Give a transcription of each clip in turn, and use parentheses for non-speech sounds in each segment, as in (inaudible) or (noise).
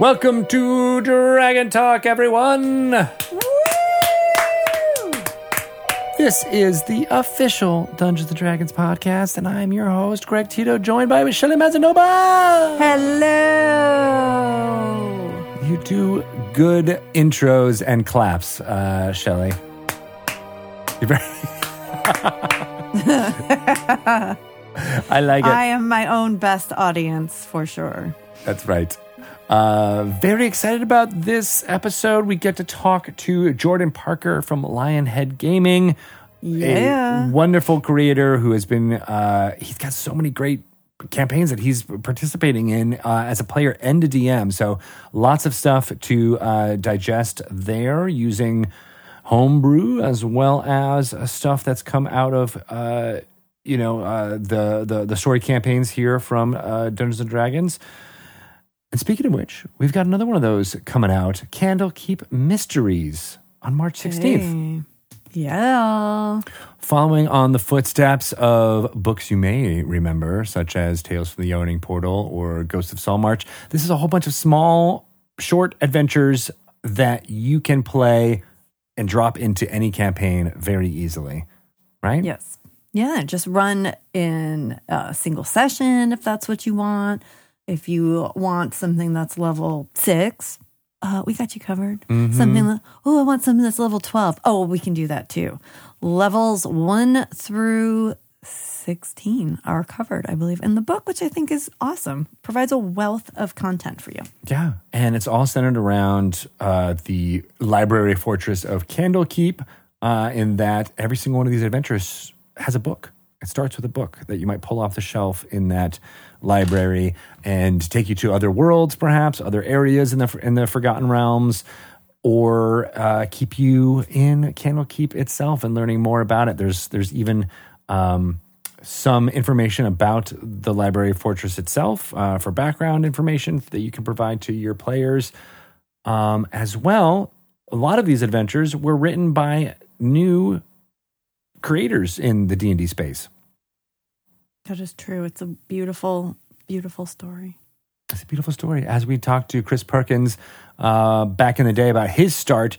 Welcome to Dragon Talk, everyone. This is the official Dungeons and Dragons podcast, and I'm your host, Greg Tito, joined by Michelle Mazzanoble. Hello. You do good intros and claps, uh, Shelley. You're very. (laughs) (laughs) I like it. I am my own best audience for sure. That's right. Uh, very excited about this episode. We get to talk to Jordan Parker from Lionhead Gaming. Yeah. A wonderful creator who has been, uh, he's got so many great campaigns that he's participating in uh, as a player and a DM. So lots of stuff to uh, digest there using homebrew as well as uh, stuff that's come out of uh, you know uh, the, the the story campaigns here from uh, Dungeons and Dragons. And speaking of which, we've got another one of those coming out, Candlekeep Mysteries on March sixteenth. Hey. Yeah. Following on the footsteps of books you may remember, such as Tales from the Yawning Portal or Ghosts of Saltmarsh, this is a whole bunch of small, short adventures that you can play and drop into any campaign very easily, right? Yes. Yeah. Just run in a single session if that's what you want. If you want something that's level six, uh, we got you covered. Something that, oh, I want something that's level 12. Oh, we can do that too. Levels one through 16 are covered, I believe, in the book, which I think is awesome. Provides a wealth of content for you. Yeah, and it's all centered around uh, the library fortress of Candlekeep. Uh, in that every single one of these adventures has a book. It starts with a book that you might pull off the shelf in that library and take you to other worlds, perhaps other areas in the in the Forgotten Realms, or uh, keep you in Candlekeep itself and learning more about it. There's there's even um, some information about the library fortress itself uh, for background information that you can provide to your players um, as well. A lot of these adventures were written by new creators in the D and D space. That is true. It's a beautiful, beautiful story. It's a beautiful story. As we talked to Chris Perkins uh, back in the day about his start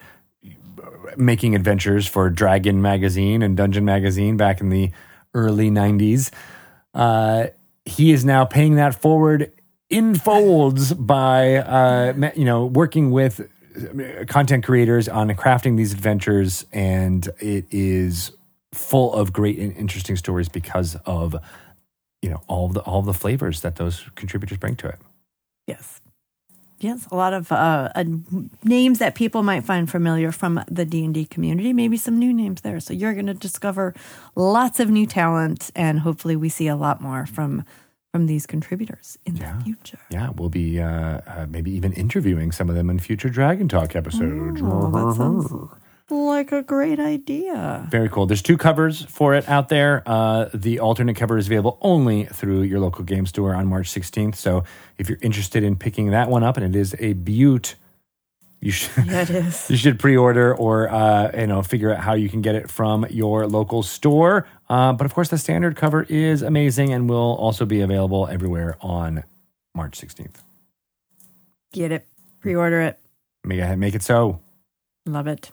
making adventures for Dragon Magazine and Dungeon Magazine back in the early 90s, uh, he is now paying that forward in folds by uh, you know working with uh, content creators on crafting these adventures, and it is full of great and interesting stories because of you know all the all the flavors that those contributors bring to it. Yes. Yes, a lot of uh, uh, names that people might find familiar from the D and D community. Maybe some new names there. So you're going to discover lots of new talent, and hopefully, we see a lot more from from these contributors in Yeah. the future. Yeah, we'll be uh, uh, maybe even interviewing some of them in future Dragon Talk episodes. Oh, (laughs) like a great idea. Very cool. There's two covers for it out there. Uh, the alternate cover is available only through your local game store on March 16th. So if you're interested in picking that one up, and it is a beaut, you should Yeah, it (laughs) is. you should pre-order or uh, you know figure out how you can get it from your local store. Uh, but of course, the standard cover is amazing and will also be available everywhere on March 16th. Get it, pre-order it. Make it, make it so. Love it.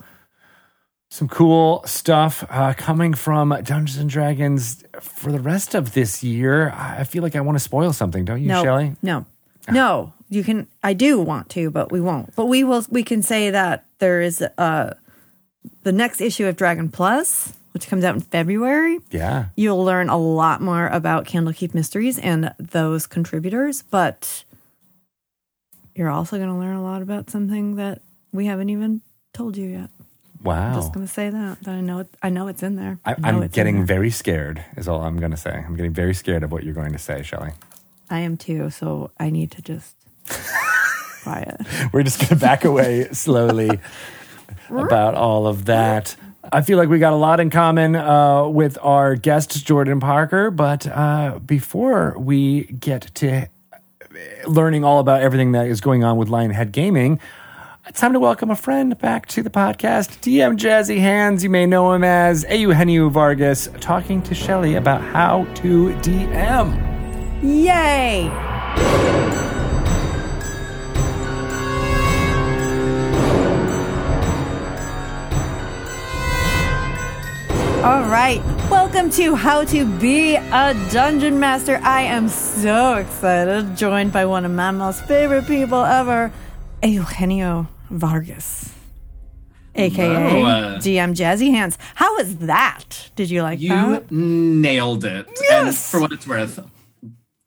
Some cool stuff uh, coming from Dungeons and Dragons for the rest of this year. I feel like I want to spoil something, don't you, no, Shelley? no, no. You can. I do want to, but we won't. But we will. We can say that there is uh the next issue of Dragon Plus, which comes out in February. Yeah. You'll learn a lot more about Candlekeep Mysteries and those contributors, but you're also going to learn a lot about something that we haven't even told you yet. I'm just going to say that. That I know. It, I know it's in there. I, know I'm getting very scared, is all I'm going to say. I'm getting very scared of what you're going to say, Shelley. I am too. So I need to just (laughs) quiet. We're just going to back away slowly (laughs) about all of that. I feel like we got a lot in common uh, with our guest, Jordan Parker. But uh, before we get to learning all about everything that is going on with Lionhead Gaming, it's time to welcome a friend back to the podcast, DM Jazzy Hands. You may know him as Eugenio Vargas, talking to Shelly about how to DM. Yay! All right, welcome to How to Be a Dungeon Master. I am so excited, joined by one of my most favorite people ever, Eugenio. Vargas, aka uh, GM Jazzy Hands. How was that? Did you like that? You that? nailed it. And Yes. for what it's worth,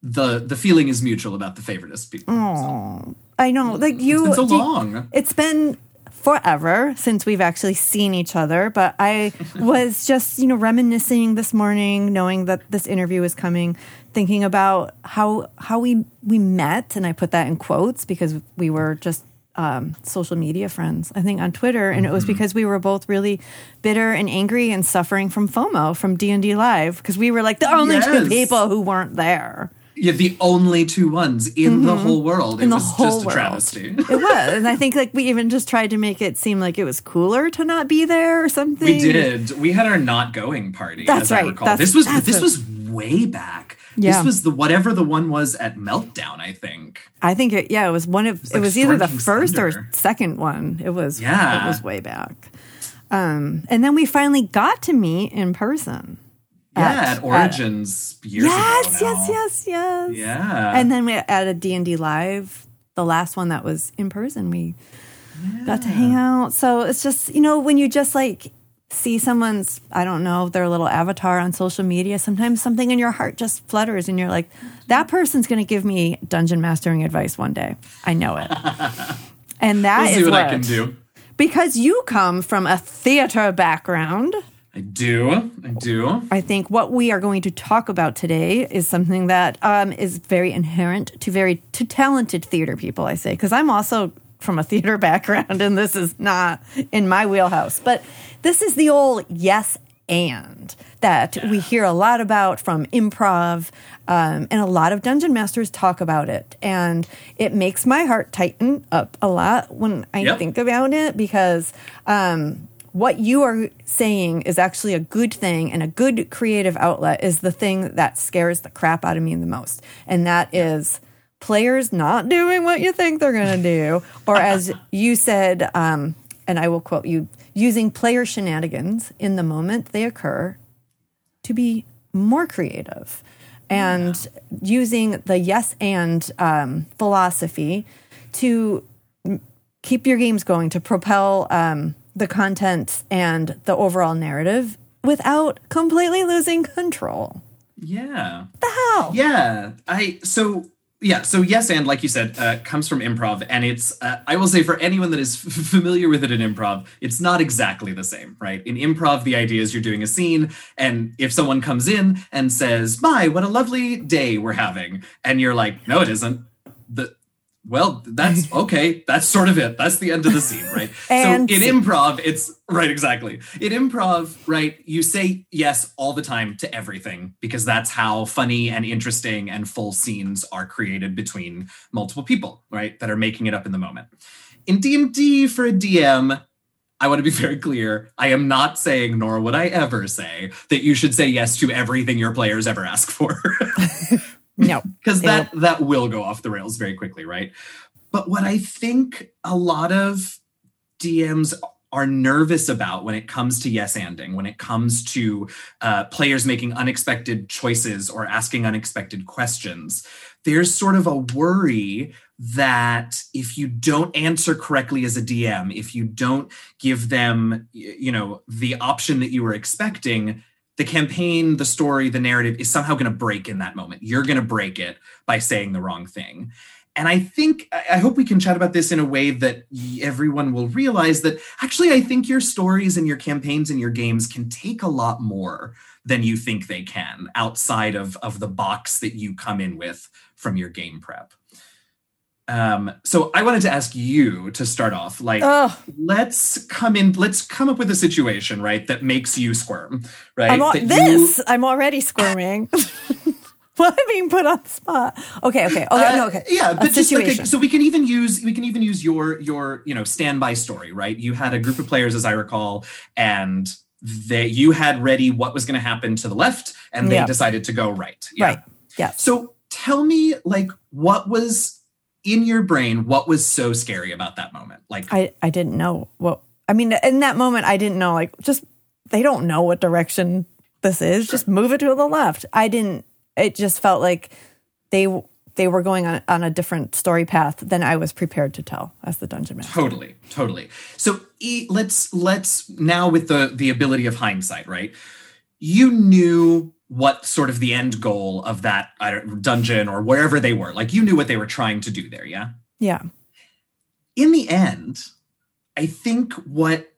the the feeling is mutual about the favoritist people. Oh, I know. Like you, It's been so long. It's been forever since we've actually seen each other, but I (laughs) was just, you know, reminiscing this morning, knowing that this interview was coming, thinking about how how we we met, and I put that in quotes because we were just um, social media friends, I think, on Twitter, and it was Mm-hmm. because we were both really bitter and angry and suffering from FOMO from D and D Live because we were like the only two people who weren't there. You're the only two ones in the whole world. It Mm-hmm. in the was whole just a world. travesty. It was, and I think like we even just tried to make it seem like it was cooler to not be there or something. we did. We had our not going party. That's as I right. recall. That's- this was this was way back. Yeah. This was the whatever the one was at Meltdown. I think. I think it. Yeah, it was one of. It was, like either the King's first or second one. It was. Yeah. it was way back. Um, and then we finally got to meet in person. Yeah, At- at, Origins years yes, ago. now. yes, yes, yes. Yeah. And then we at a D and D live, the last one that was in person. We got to hang out. So it's just you know when you just like see someone's I don't know their little avatar on social media. Sometimes something in your heart just flutters, and you're like, that person's going to give me dungeon mastering advice one day. I know it. (laughs) And that We'll is what, what I can do. because you come from a theater background. I do. I do. I think what we are going to talk about today is something that um, is very inherent to very to talented theater people. I say because I'm also from a theater background, and this is not in my wheelhouse. But this is the old yes and that we hear a lot about from improv, um, and a lot of dungeon masters talk about it, and it makes my heart tighten up a lot when I Yep. think about it because. Um, what you are saying is actually a good thing and a good creative outlet is the thing that scares the crap out of me the most. And that is players not doing what you think they're going to do. Or (laughs) as you said, um, and I will quote you, using player shenanigans in the moment they occur to be more creative and using the yes and um, philosophy to keep your games going to propel um, the content and the overall narrative without completely losing control. Yeah. The hell? Yeah, I so yeah, so yes, and like you said, uh, comes from improv, and it's uh, I will say for anyone that is f- (laughs) familiar with it in improv, it's not exactly the same, right? In improv, the idea is you're doing a scene, and if someone comes in and says, "My, what a lovely day we're having," and you're like, "No, it isn't," the well, that's (laughs) okay. That's sort of it. That's the end of the scene, right? And- so in improv, it's right, exactly. In improv, right, you say yes all the time to everything because that's how funny and interesting and full scenes are created between multiple people, right, that are making it up in the moment. In D&D for a DM, I want to be very clear. I am not saying, nor would I ever say, that you should say yes to everything your players ever ask for. (laughs) (laughs) No. (laughs) because that that will go off the rails very quickly right but what i think a lot of dms are nervous about when it comes to yes anding when it comes to uh, players making unexpected choices or asking unexpected questions there's sort of a worry that if you don't answer correctly as a dm if you don't give them you know the option that you were expecting the campaign, the story, the narrative is somehow going to break in that moment. You're going to break it by saying the wrong thing. And I think, I hope we can chat about this in a way that everyone will realize that actually, I think your stories and your campaigns and your games can take a lot more than you think they can outside of, of the box that you come in with from your game prep. Um, so I wanted to ask you to start off, like, Ugh. let's come in, let's come up with a situation, right, that makes you squirm, right? I'm al- That you- this, I'm already squirming. (laughs) well, I'm being put on the spot. Okay, okay. Okay, Uh, no, okay. Yeah, A but just like a, so we can even use we can even use your your you know standby story, right? You had a group of players, as I recall, and that you had ready what was going to happen to the left, and they Yeah. decided to go right. Yeah. Right. Yeah. So tell me, like, what was in your brain? What was so scary about that moment? Like, I, I didn't know what I mean in that moment I didn't know like just they don't know what direction this is. Just move it to the left. I didn't. It just felt like they they were going on, on a different story path than I was prepared to tell as the dungeon master. Totally, totally. So e, let's let's now with the the ability of hindsight, right? You knew what sort of the end goal of that dungeon or wherever they were. Like you knew what they were trying to do there, yeah? Yeah. In the end, I think what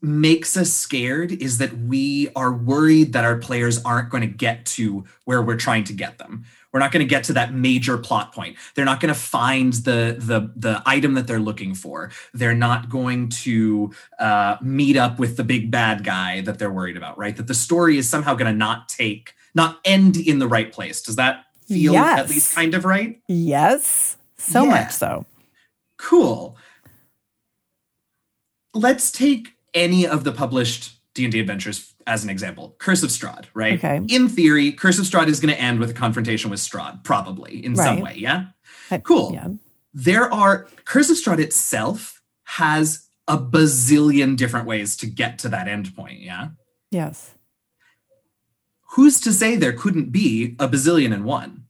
makes us scared is that we are worried that our players aren't going to get to where we're trying to get them. We're not going to get to that major plot point. They're not going to find the the the item that they're looking for. They're not going to uh, meet up with the big bad guy that they're worried about. Right? That the story is somehow going to not take not end in the right place. Does that feel Yes. at least kind of right? Yes. So Yeah. much so. Cool. Let's take any of the published D&D adventures as an example. Curse of Strahd, right? Okay. In theory, Curse of Strahd is going to end with a confrontation with Strahd, probably in some way, yeah? Cool. Yeah. There are Curse of Strahd itself has a bazillion different ways to get to that endpoint, yeah? Yes. who's to say there couldn't be a bazillion and one?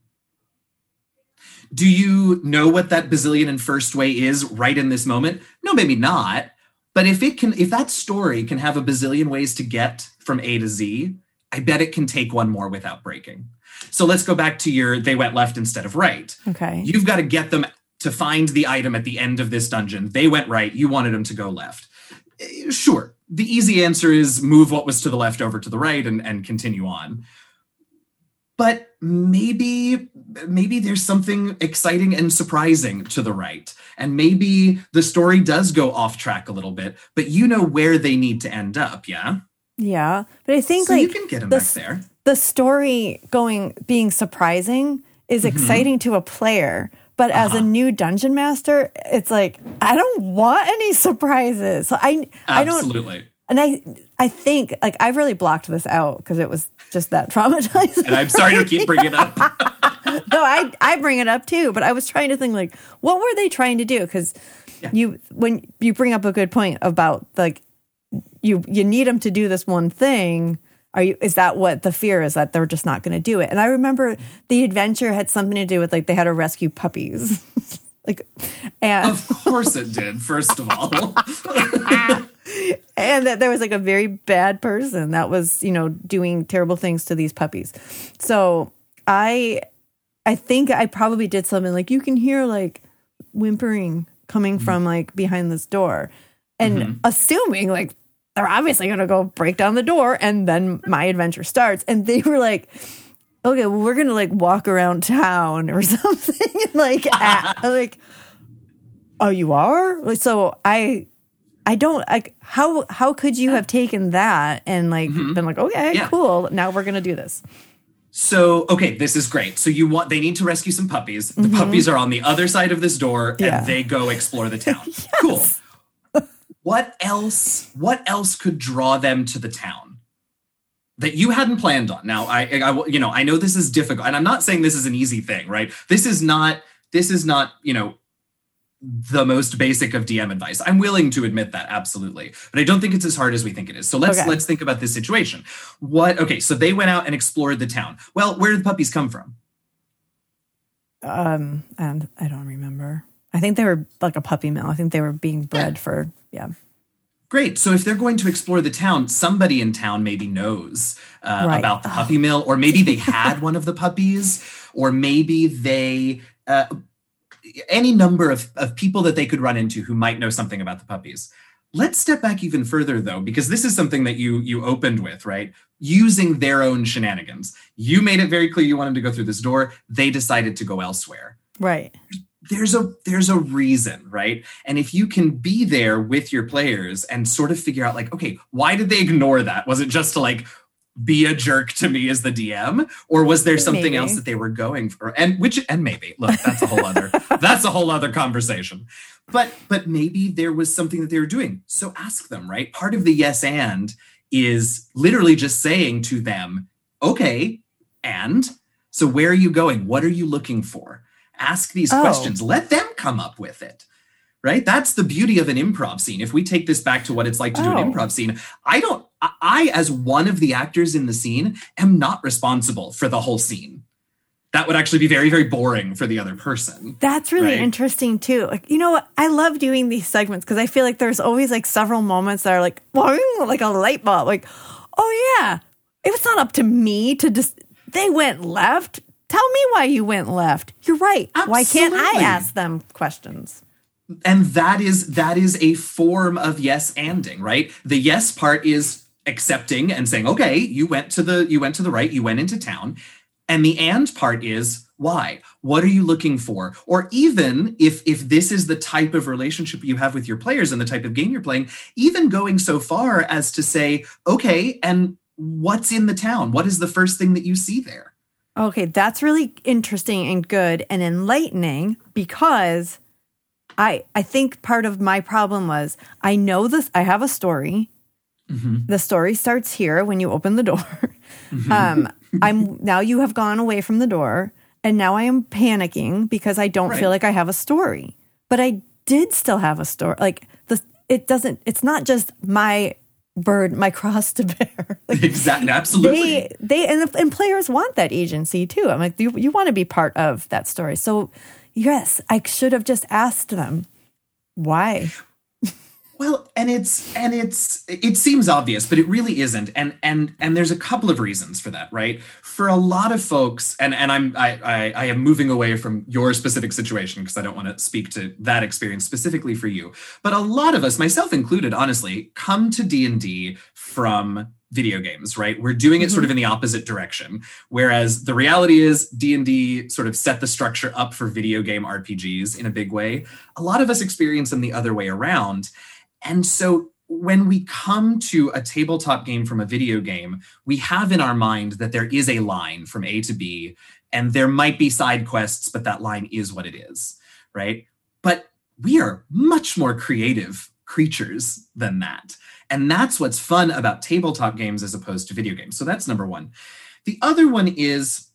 Do you know what that bazillion and first way is right in this moment? No, maybe not. But if it can, if that story can have a bazillion ways to get from A to Z, I bet it can take one more without breaking. So let's go back to your they went left instead of right. Okay. You've got to get them to find the item at the end of this dungeon. They went right. You wanted them to go left. Eh, Sure. The easy answer is move what was to the left over to the right and, and continue on. But maybe maybe there's something exciting and surprising to the right. And maybe the story does go off track a little bit, but you know where they need to end up, yeah? yeah. But I think So like you can get them the back there. the story going being surprising is Mm-hmm. exciting to a player but as Uh-huh. a new dungeon master it's like i don't want any (laughs) surprises so i i don't Absolutely. And i i think like i've really blocked this out because it was just that (laughs) traumatizing. And I'm sorry to keep (laughs) bringing it up. no i i bring it up too but i was trying to think like what were they trying to do? Because you when you bring up a good point about like you you need them to do this one thing. Are you is that what the fear is that they're just not going to do it? And i remember the adventure had something to do with like they had to rescue puppies. (laughs) Like and Of course it did, first of all. And that there was like a very bad person that was you know doing terrible things to these puppies. So i i think i probably did something like you can hear like whimpering coming mm-hmm. from like behind this door and mm-hmm. assuming like they're obviously going to go break down the door and then my adventure starts. And they were like okay well we're going to like walk around town or (laughs) something like at, like oh you are? Like, so i I don't like how how could you have taken that and like been like okay Mm-hmm. Yeah. cool now we're gonna do this So, okay, this is great. So you want they need to rescue some puppies. The puppies are on the other side of this door and they go explore the (laughs) town. Cool. What else what else could draw them to the town? That you hadn't planned on. Now, I, I you know, I know this is difficult and I'm not saying this is an easy thing, right? This is not this is not, you know, the most basic of DM advice. I'm willing to admit that absolutely, but I don't think it's as hard as we think it is. So let's Okay. let's think about this situation. What? Okay, so they went out and explored the town. Well, where did the puppies come from? um and I don't remember I think they were like a puppy mill I think they were being bred for yeah Great. So if they're going to explore the town, somebody in town maybe knows uh, Right. about the puppy mill, or maybe they (laughs) had one of the puppies, or maybe they. Uh, any number of, of people that they could run into who might know something about the puppies. Let's step back even further though, because this is something that you you opened with, right? Using their own shenanigans. You made it very clear you wanted to go through this door. They decided to go elsewhere right there's a there's a reason right and if you can be there with your players and sort of figure out like okay why did they ignore that was it just to like be a jerk to me as the dm or was there something Maybe. else that they were going for? And which and maybe. Look that's a whole other (laughs) that's a whole other conversation. But but maybe there was something that they were doing. So ask them right? Part of the yes and is literally just saying to them okay and? So where are you going? What are you looking for? Ask these Oh. questions. Let them come up with it right? That's the beauty of an improv scene. If we take this back to what it's like to do Oh. an improv scene, I don't, I- as one of the actors in the scene, am not responsible for the whole scene. That would actually be very, very boring for the other person. That's really Right. interesting too. Like, you know what? I love doing these segments because I feel like there's always like several moments that are like, (laughs) like a light bulb. Like, oh yeah, it's not up to me to just. They went left. Tell me why you went left. You're right. Why can't I ask them questions? And that is that is a form of yes anding right? The yes part is accepting and saying okay you went to the you went to the right you went into town. And the and part is why? What are you looking for? Or even if if this is the type of relationship you have with your players and the type of game you're playing even going so far as to say okay and what's in the town? What is the first thing that you see there? Okay, that's really interesting and good and enlightening because I I think part of my problem was I know this I have a story. The story starts here when you open the door. (laughs) um I'm now you have gone away from the door and now I am panicking because I don't feel like I have a story. But I did still have a story. Like the it doesn't it's not just my bird my cross to bear. (laughs) Like, exactly absolutely they they and, and players want that agency too. I'm like you you want to be part of that story. So yes, I should have just asked them why. Well, and it's and it's it seems obvious, but it really isn't. And and and there's a couple of reasons for that, right? For a lot of folks, and and I'm I I, I am moving away from your specific situation because I don't want to speak to that experience specifically for you. But a lot of us, myself included, honestly, come to D and D from video games right? We're doing it sort of mm-hmm. in the opposite direction. Whereas the reality is d&d sort of set the structure up for video game rpgs in a big way. A lot of us experience them the other way around. And so when we come to a tabletop game from a video game, we have in our mind that there is a line from A to B, and there might be side quests, but that line is what it is, right? But we are much more creative creatures than that. And that's what's fun about tabletop games as opposed to video games. So that's number one. The other one is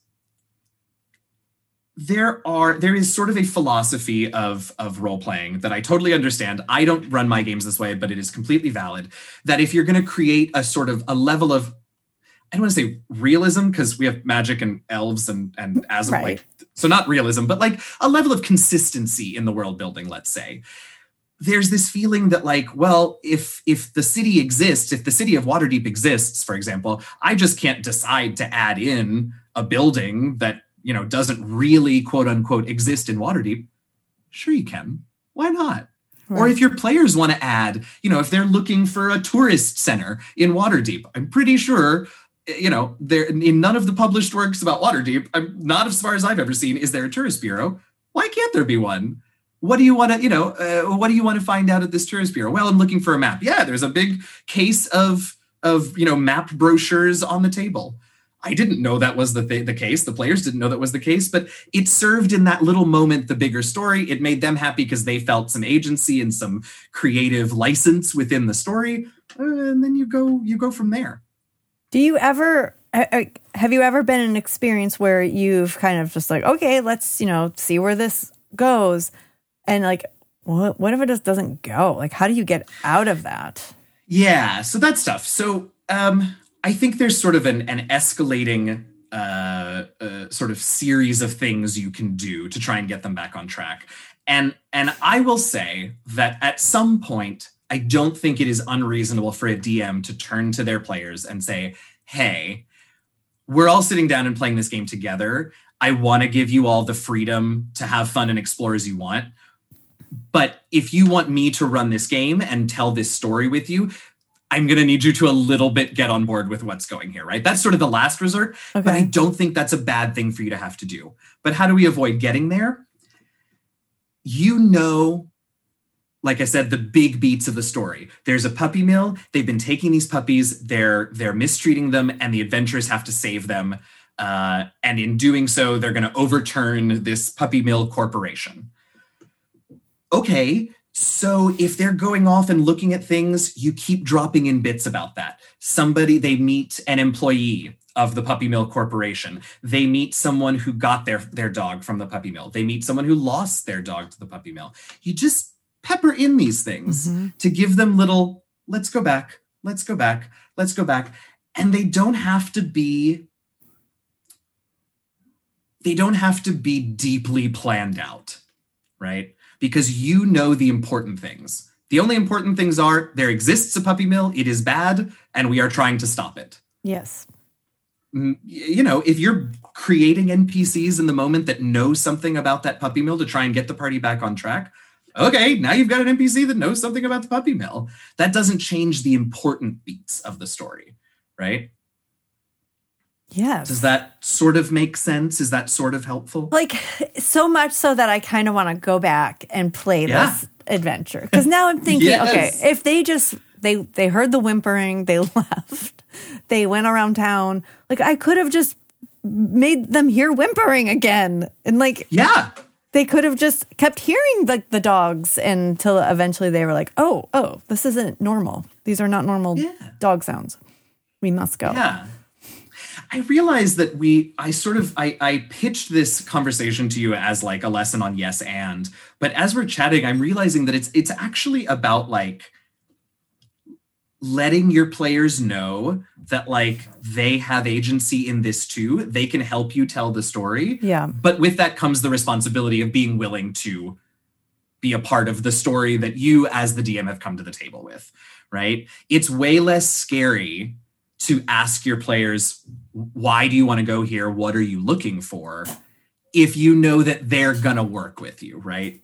there are there is sort of a philosophy of of role playing that I totally understand. I don't run my games this way, but it is completely valid that if you're going to create a sort of a level of I don't want to say realism because we have magic and elves and and as Right. like so not realism, but like a level of consistency in the world building, let's say. There's this feeling that like, well, if if the city exists, if the city of Waterdeep exists, for example, I just can't decide to add in a building that you know doesn't really quote unquote exist in Waterdeep. Sure, you can. Why not? Or if your players want to add, you know, if they're looking for a tourist center in Waterdeep, I'm pretty sure, you know, there in none of the published works about Waterdeep, I'm not as far as I've ever seen, is there a tourist bureau? Why can't there be one? What do you want to, you know, uh, what do you want to find out at this tourist bureau? Well, I'm looking for a map. Yeah, there's a big case of of you know map brochures on the table. I didn't know that was the th- the case. The players didn't know that was the case, but it served in that little moment the bigger story. It made them happy because they felt some agency and some creative license within the story, uh, and then you go you go from there. Do you ever have you ever been in an experience where you've kind of just like, okay, let's you know see where this goes, and like, what what if it just doesn't go? Like, how do you get out of that? Yeah, so that's tough. So um, I think there's sort of an, an escalating uh, uh, sort of series of things you can do to try and get them back on track. And and I will say that at some point, I don't think it is unreasonable for a DM to turn to their players and say, "Hey, we're all sitting down and playing this game together. I want to give you all the freedom to have fun and explore as you want." But if you want me to run this game and tell this story with you, I'm going to need you to a little bit get on board with what's going here, right? That's sort of the last resort. But I don't think that's a bad thing for you to have to do. But how do we avoid getting there? You know, like I said, the big beats of the story. There's a puppy mill. They've been taking these puppies. They're they're mistreating them, and the adventurers have to save them. Uh, and in doing so, they're going to overturn this puppy mill corporation. Okay, so if they're going off and looking at things, you keep dropping in bits about that. Somebody, they meet an employee of the Puppy Mill Corporation. They meet someone who got their, their dog from the puppy mill. They meet someone who lost their dog to the puppy mill. You just pepper in these things Mhm. to give them little let's go back let's go back let's go back and they don't have to be they don't have to be deeply planned out right because you know the important things. The only important things are there exists a puppy mill it is bad and we are trying to stop it. Yes. Mm, you know if you're creating npcs in the moment that know something about that puppy mill to try and get the party back on track okay now you've got an npc that knows something about the puppy mill. That doesn't change the important beats of the story right Yes. does that sort of make sense is that sort of helpful like so much so that I kind of want to go back and play Yeah. this adventure because now I'm thinking, (laughs) Yes. okay, if they just they they heard the whimpering, they (laughs) left, they went around town, like I could have just made them hear whimpering again, and like yeah they could have just kept hearing like the dogs until eventually they were like, oh, oh, this isn't normal. These are not normal Yeah. dog sounds. We must go. Yeah. I realized that we I sort of I I pitched this conversation to you as like a lesson on yes and but as we're chatting I'm realizing that it's it's actually about like letting your players know that like they have agency in this too they can help you tell the story Yeah. but with that comes the responsibility of being willing to be a part of the story that you as the DM have come to the table with, right? It's way less scary to ask your players, why do you want to go here? What are you looking for? If you know that they're going to work with you, right?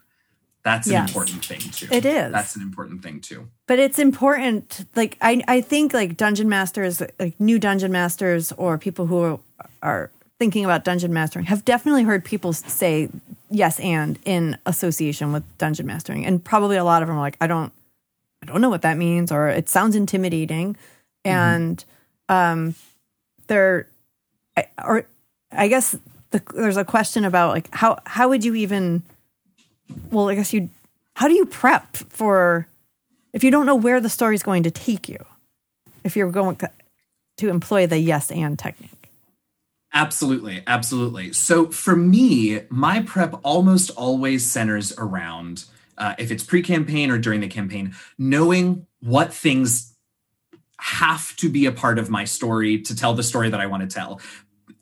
That's an Yes. important thing too. It is. That's an important thing too. but it's important like i i think like dungeon masters like new dungeon masters or people who are, are thinking about dungeon mastering have definitely heard people say yes and in association with dungeon mastering and probably a lot of them are like i don't i don't know what that means or it sounds intimidating and um they're I- or i guess the, there's a question about like how how would you even well i guess you how do you prep for if you don't know where the story's going to take you, if you're going to employ the yes and technique. Absolutely, absolutely. So for me, my prep almost always centers around uh, if it's pre-campaign or during the campaign, knowing what things have to be a part of my story to tell the story that I want to tell,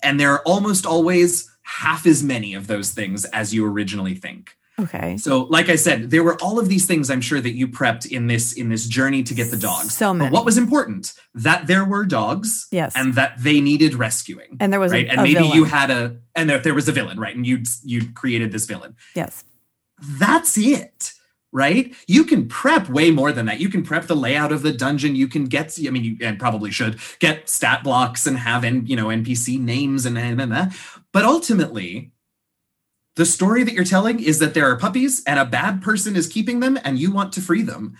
and there are almost always half as many of those things as you originally think. Okay. So, like I said, there were all of these things I'm sure that you prepped in this in this journey to get the dogs. So many. But what was important? That there were dogs, Yes. and that they needed rescuing And there was a- right, and a maybe villain. you had a, and there, there was a villain, right, and you you created this villain. Yes. That's it, right? You can prep way more than that. You can prep the layout of the dungeon. You can get, I mean, you and probably should get stat blocks and have, you know, NPC names and and, and that. But ultimately, the story that you're telling is that there are puppies and a bad person is keeping them, and you want to free them,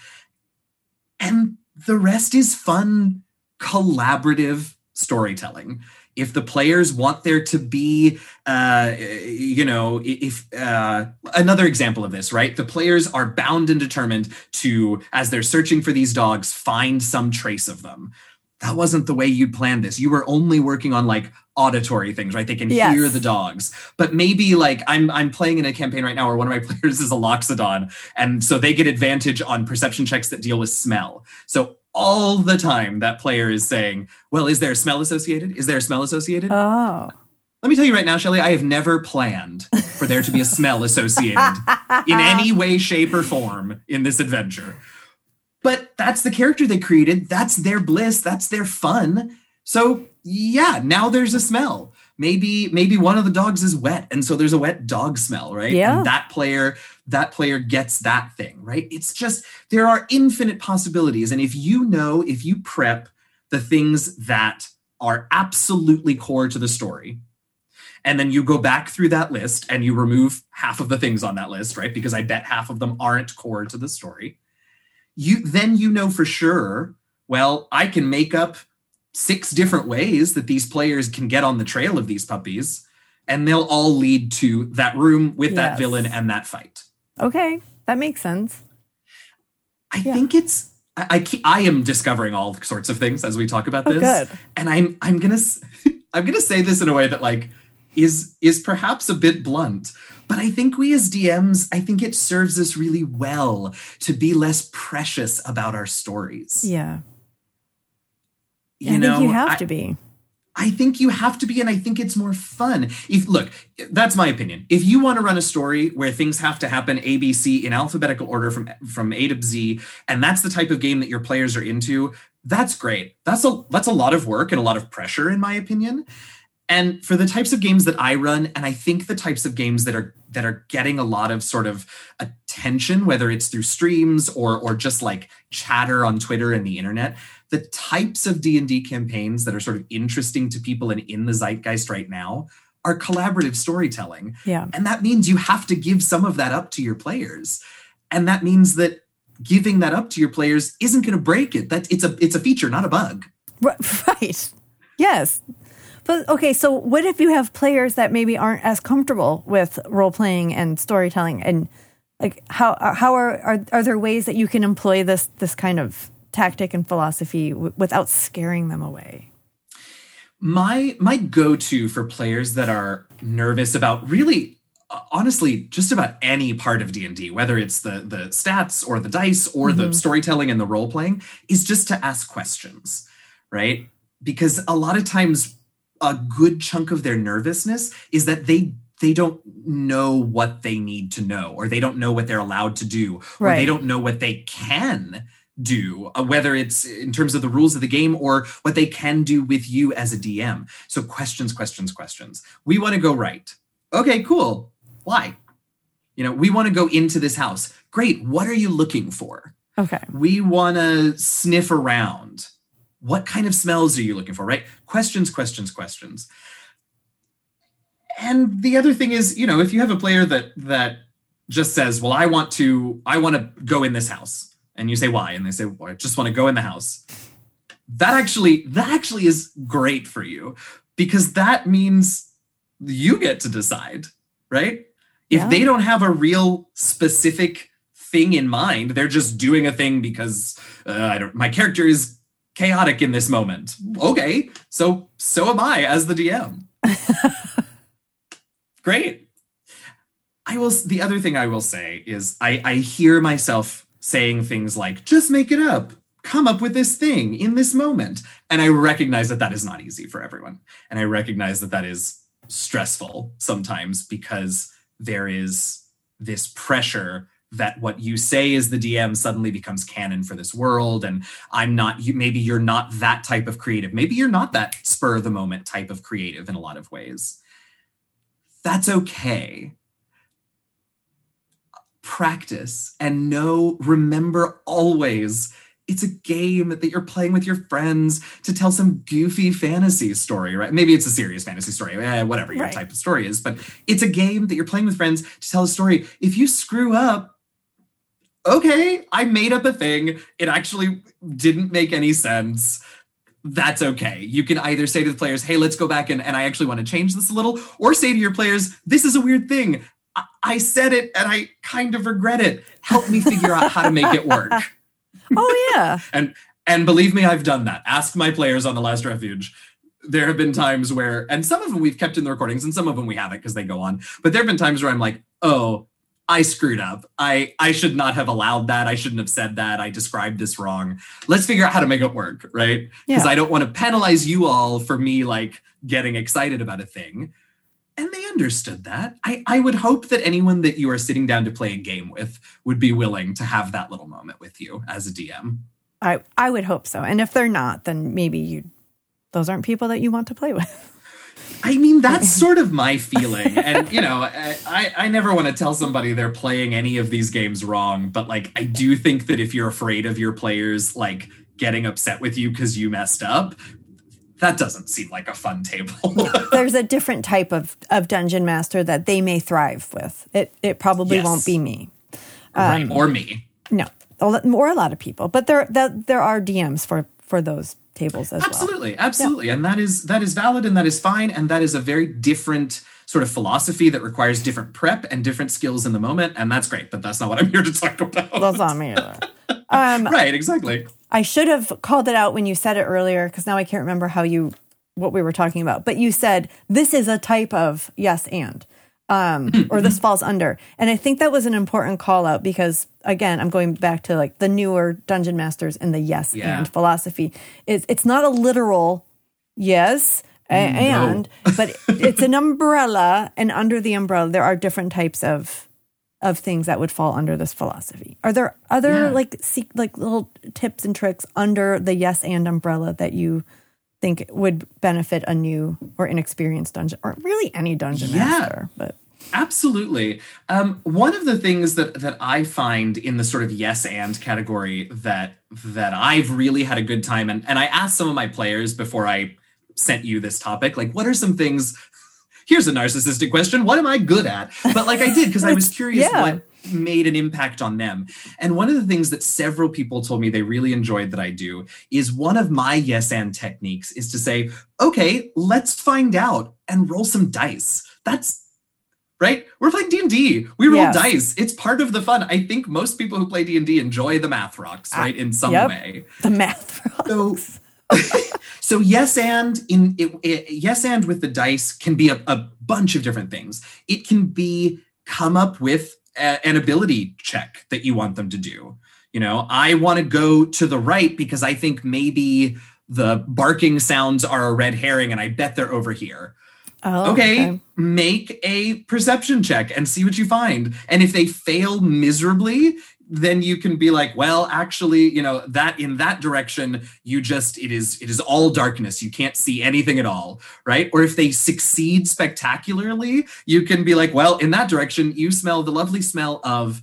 and the rest is fun, collaborative storytelling if the players want there to be uh you know if uh another example of this right? The players are bound and determined to as they're searching for these dogs find some trace of them. That wasn't the way you'd planned this. You were only working on like auditory things right? They can Yes. hear the dogs. But maybe like i'm i'm playing in a campaign right now where one of my (laughs) players is a loxodon and so they get advantage on perception checks that deal with smell. So all the time that player is saying well is there a smell associated is there a smell associated Oh. let me tell you right now, Shelly, I have never planned for there to be a smell (laughs) associated in any way, shape, or form in this adventure. But that's the character they created. That's their bliss. That's their fun. So yeah, now there's a smell. Maybe maybe one of the dogs is wet, and so there's a wet dog smell, right? Yeah. And that player that player gets that thing, right? It's just there are infinite possibilities, and if you know, if you prep the things that are absolutely core to the story, and then you go back through that list and you remove half of the things on that list right because i bet half of them aren't core to the story you then you know for sure well i can make up six different ways that these players can get on the trail of these puppies and they'll all lead to that room with that villain and that fight Okay. That makes sense. i Yeah. think it's I, I keep, I am discovering all sorts of things as we talk about Oh, this good. and i'm i'm gonna (laughs) i'm gonna say this in a way that like is is perhaps a bit blunt but i think we as dms i think it serves us really well to be less precious about our stories Yeah. You I know think you have I- to be. I think you have to be, and I think it's more fun. If look, that's my opinion. If you want to run a story where things have to happen A, B, C in alphabetical order from from A to Z, and that's the type of game that your players are into, that's great. That's a that's a lot of work and a lot of pressure, in my opinion. And for the types of games that I run, and I think the types of games that are that are getting a lot of sort of attention, whether it's through streams or or just like chatter on Twitter and the internet, the types of D&D campaigns that are sort of interesting to people and in the zeitgeist right now are collaborative storytelling. Yeah. And that means you have to give some of that up to your players. And that means that giving that up to your players isn't going to break it. That it's a it's a feature, not a bug. Ri- (laughs) Right. Yes. But okay, so what if you have players that maybe aren't as comfortable with role playing and storytelling and like how how are, are are there ways that you can employ this this kind of tactic and philosophy w- without scaring them away? my my go-to for players that are nervous about really uh, honestly just about any part of d&d whether it's the the stats or the dice or the storytelling and the role playing is just to ask questions right? Because a lot of times a good chunk of their nervousness is that they they don't know what they need to know or they don't know what they're allowed to do or they don't know what they can do uh, whether it's in terms of the rules of the game or what they can do with you as a dm so questions questions questions we want to go right okay cool why you know we want to go into this house great what are you looking for Okay. we want to sniff around. What kind of smells are you looking for, right? Questions, questions, questions. And the other thing is, you know, if you have a player that that just says, "Well, I want to I want to go in this house." And you say, "Why?" And they say, "Well, I just want to go in the house." That actually that actually is great for you because that means you get to decide, right? If Yeah. they don't have a real specific thing in mind, they're just doing a thing because uh, I don't. My character is chaotic in this moment. Okay, so so am I as the DM. (laughs) Great. I will. The other thing I will say is I I hear myself saying things like just make it up. Come up with this thing in this moment. And i recognize that that is not easy for everyone. And i recognize that that is stressful sometimes because there is this pressure that what you say is the dm suddenly becomes canon for this world. And i'm not you maybe you're not that type of creative. Maybe you're not that spur of the moment type of creative in a lot of ways. That's okay practice and know remember always it's a game that you're playing with your friends to tell some goofy fantasy story, right? Maybe it's a serious fantasy story, eh, whatever your Right. type of story is, but it's a game that you're playing with friends to tell a story. If you screw up, okay, I made up a thing. It actually didn't make any sense. That's okay. You can either say to the players, hey, let's go back and, and I actually want to change this a little, or say to your players, this is a weird thing. I, said it and I kind of regret it. Help me figure out how to make it work. (laughs) (laughs) Oh yeah. And and believe me, I've done that. Ask my players on the Last Refuge. There have been times where, and some of them we've kept in the recordings, and some of them we haven't because they go on. But there have been times where I'm like, oh, I screwed up. I I should not have allowed that. I shouldn't have said that. I described this wrong. Let's figure out how to make it work, right? Because Yeah. I don't want to penalize you all for me like getting excited about a thing. And they understood that. I, I would hope that anyone that you are sitting down to play a game with would be willing to have that little moment with you as a DM. I I would hope so. And if they're not, then maybe you those aren't people that you want to play with. (laughs) I mean, that's (laughs) sort of my feeling. And, you know, I, I- I never want to tell somebody they're playing any of these games wrong, but like, I do think that if you're afraid of your players, like, getting upset with you because you messed up, that doesn't seem like a fun table. (laughs) There's a different type of, of dungeon master that they may thrive with. It it probably Yes. won't be me. right. Or me. No, or a lot of people, but there that there are DMs for for those tables as well. absolutely absolutely and that is that is valid and that is fine and that is a very different sort of philosophy that requires different prep and different skills in the moment and that's great but that's not what i'm here to talk about That's not me. either. (laughs) Um, right exactly I should have called it out when you said it earlier because now I can't remember how you what we were talking about. But you said this is a type of yes and. Um, (clears throat) or this falls under. And I think that was an important call out because again, I'm going back to like the newer dungeon masters and the yes Yeah. and philosophy. It's it's not a literal yes a- and but it's an umbrella and under the umbrella there are different types of of things that would fall under this philosophy. Are there other Yeah. like se- like little tips and tricks under the yes and umbrella that you think would benefit a new or inexperienced dungeon or really any dungeon Yeah. master? But Absolutely. Um, one of the things that that I find in the sort of yes and category that that I've really had a good time and and I asked some of my players before I sent you this topic, like what are some things here's a narcissistic question, what am I good at? But like I did because I was curious Yeah. what made an impact on them. And one of the things that several people told me they really enjoyed that I do is one of my yes and techniques is to say, okay, let's find out and roll some dice. That's right. We're playing D&D. We roll Yes. dice. It's part of the fun. I think most people who play D&D enjoy the math rocks, ah, right? In some yep. way. the math. (laughs) So, (laughs) so yes and in it, it- yes and with the dice can be a, a bunch of different things. It can be come up with a- an ability check that you want them to do. You know, I want to go to the right because I think maybe the barking sounds are a red herring and I bet they're over here. Oh, okay, make a perception check and see what you find. And if they fail miserably, then you can be like, well, actually, you know, that in that direction, you just it is it is all darkness. You can't see anything at all, right? Or if they succeed spectacularly, you can be like, well, in that direction, you smell the lovely smell of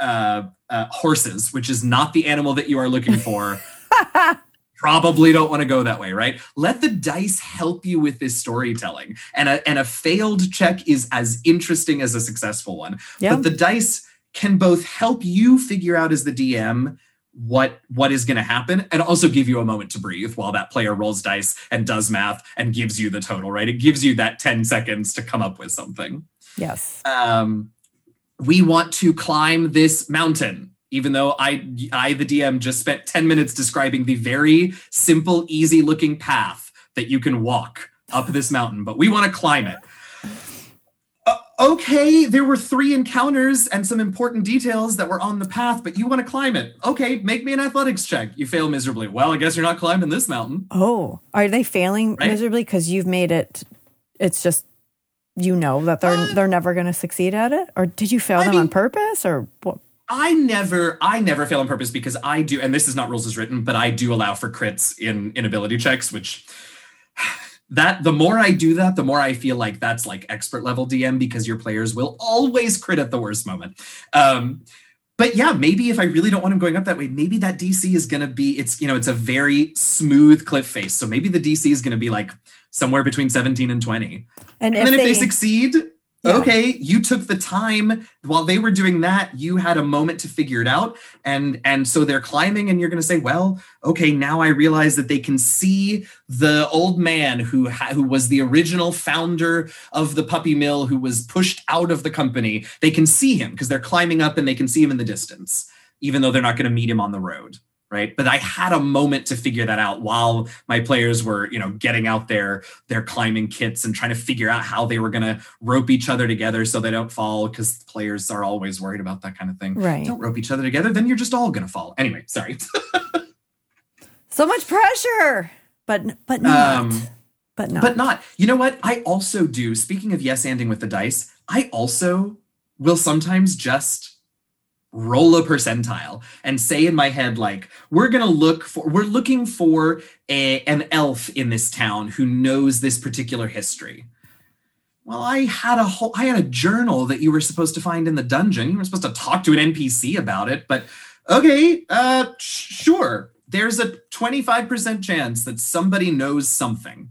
uh, uh horses, which is not the animal that you are looking for (laughs) probably don't want to go that way, right? Let the dice help you with this storytelling. And a, and a failed check is as interesting as a successful one. Yeah. But the dice can both help you figure out as the DM what what is going to happen and also give you a moment to breathe while that player rolls dice and does math and gives you the total, right? It gives you that 10 seconds to come up with something yes. um, we want to climb this mountain even though i i the dm just spent 10 minutes describing the very simple easy looking path that you can walk up this mountain but we want to climb it okay there were three encounters and some important details that were on the path but you want to climb it okay make me an athletics check you fail miserably well i guess you're not climbing this mountain Oh, are they failing Right? miserably because you've made it? It's just you know that they're Uh, they're never going to succeed at it, or did you fail I them on purpose, or what? I never, I never fail on purpose because I do, and this is not rules as written, but I do allow for crits in inability checks, which that the more I do that, the more I feel like that's like expert level DM because your players will always crit at the worst moment. Um, but yeah, maybe if I really don't want him going up that way, maybe that DC is going to be, it's, you know, it's a very smooth cliff face. So maybe the DC is going to be like somewhere between 17 and 20. And, And then if they, they succeed, Yeah. okay, you took the time while they were doing that. You had a moment to figure it out, and and so they're climbing, and you're going to say, well, okay, now I realize that they can see the old man who ha- who was the original founder of the puppy mill, who was pushed out of the company. They can see him because they're climbing up, and they can see him in the distance, even though they're not going to meet him on the road. Right. But I had a moment to figure that out while my players were, you know, getting out their their climbing kits and trying to figure out how they were going to rope each other together so they don't fall because players are always worried about that kind of thing. Right. Don't rope each other together, then you're just all going to fall. Anyway, sorry. (laughs) so much pressure, but but not, Um, but not. but not. You know what? I also do. Speaking of yes anding with the dice, I also will sometimes just roll a percentile and say in my head like we're going to look for we're looking for a, an elf in this town who knows this particular history. Well i had a whole i had a journal that you were supposed to find in the dungeon. You were supposed to talk to an npc about it but okay uh sure. There's a 25% chance that somebody knows something.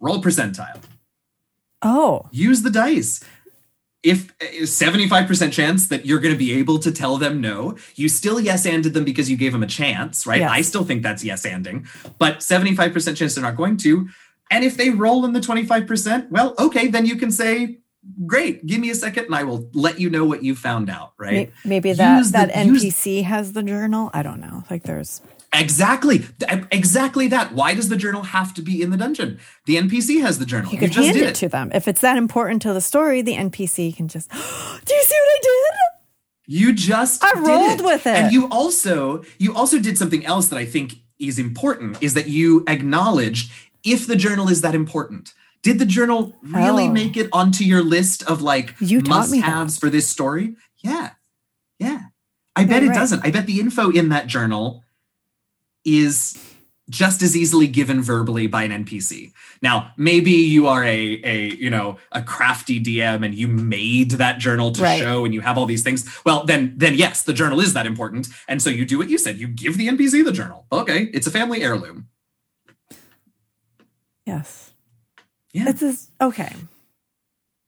Roll percentile. Oh, use the dice if eh, 75% chance that you're going to be able to tell them no you still yes anded them because you gave them a chance right Yes. i still think that's yes anding but 75% chance they're not going to and if they roll in the 25% well okay then you can say great give me a second and i will let you know what you found out right may- maybe that Use that NPC has the journal. I don't know. Like there's Exactly. Exactly that. Why does the journal have to be in the dungeon? The NPC has the journal. You could just hand did it to them. If it's that important to the story, the NPC can just, (gasps) do you see what I did? You just I did rolled with it. And you also you also did something else that I think is important is that you acknowledged if the journal is that important. Did the journal really Oh. make it onto your list of like You taught me that. must-haves for this story? Yeah. Yeah. I bet Yeah, it right. doesn't. I bet the info in that journal is just as easily given verbally by an NPC. Now, maybe you are a a you know a crafty DM and you made that journal to Right. show and you have all these things. Well, then then yes, the journal is that important, and so you do what you said. You give the NPC the journal. Okay, it's a family heirloom. Yes. Yeah. It's just, okay.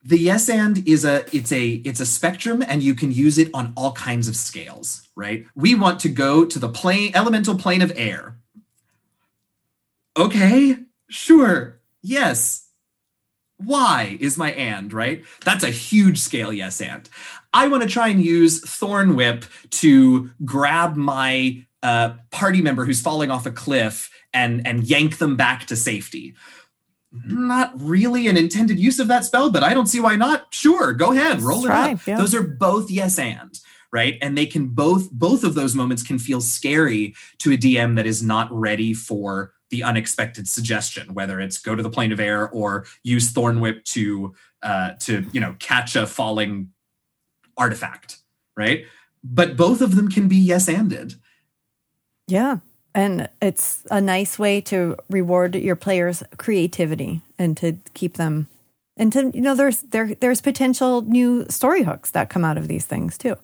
The yes and is a it's a it's a spectrum and you can use it on all kinds of scales right? We want to go to the plane elemental plane of air. Okay sure yes. Why is my and right? That's a huge scale yes and. I want to try and use thorn whip to grab my uh, party member who's falling off a cliff and and yank them back to safety not really an intended use of that spell, but I don't see why not. Sure, go ahead, roll it up. yeah. Those are both yes and, right? And they can both both of those moments can feel scary to a DM that is not ready for the unexpected suggestion, whether it's go to the plane of air or use Thorn Whip to uh, to you know catch a falling artifact, right? But both of them can be yes anded. Yeah. And it's a nice way to reward your players' creativity and to keep them and to you know there's there there's potential new story hooks that come out of these things too.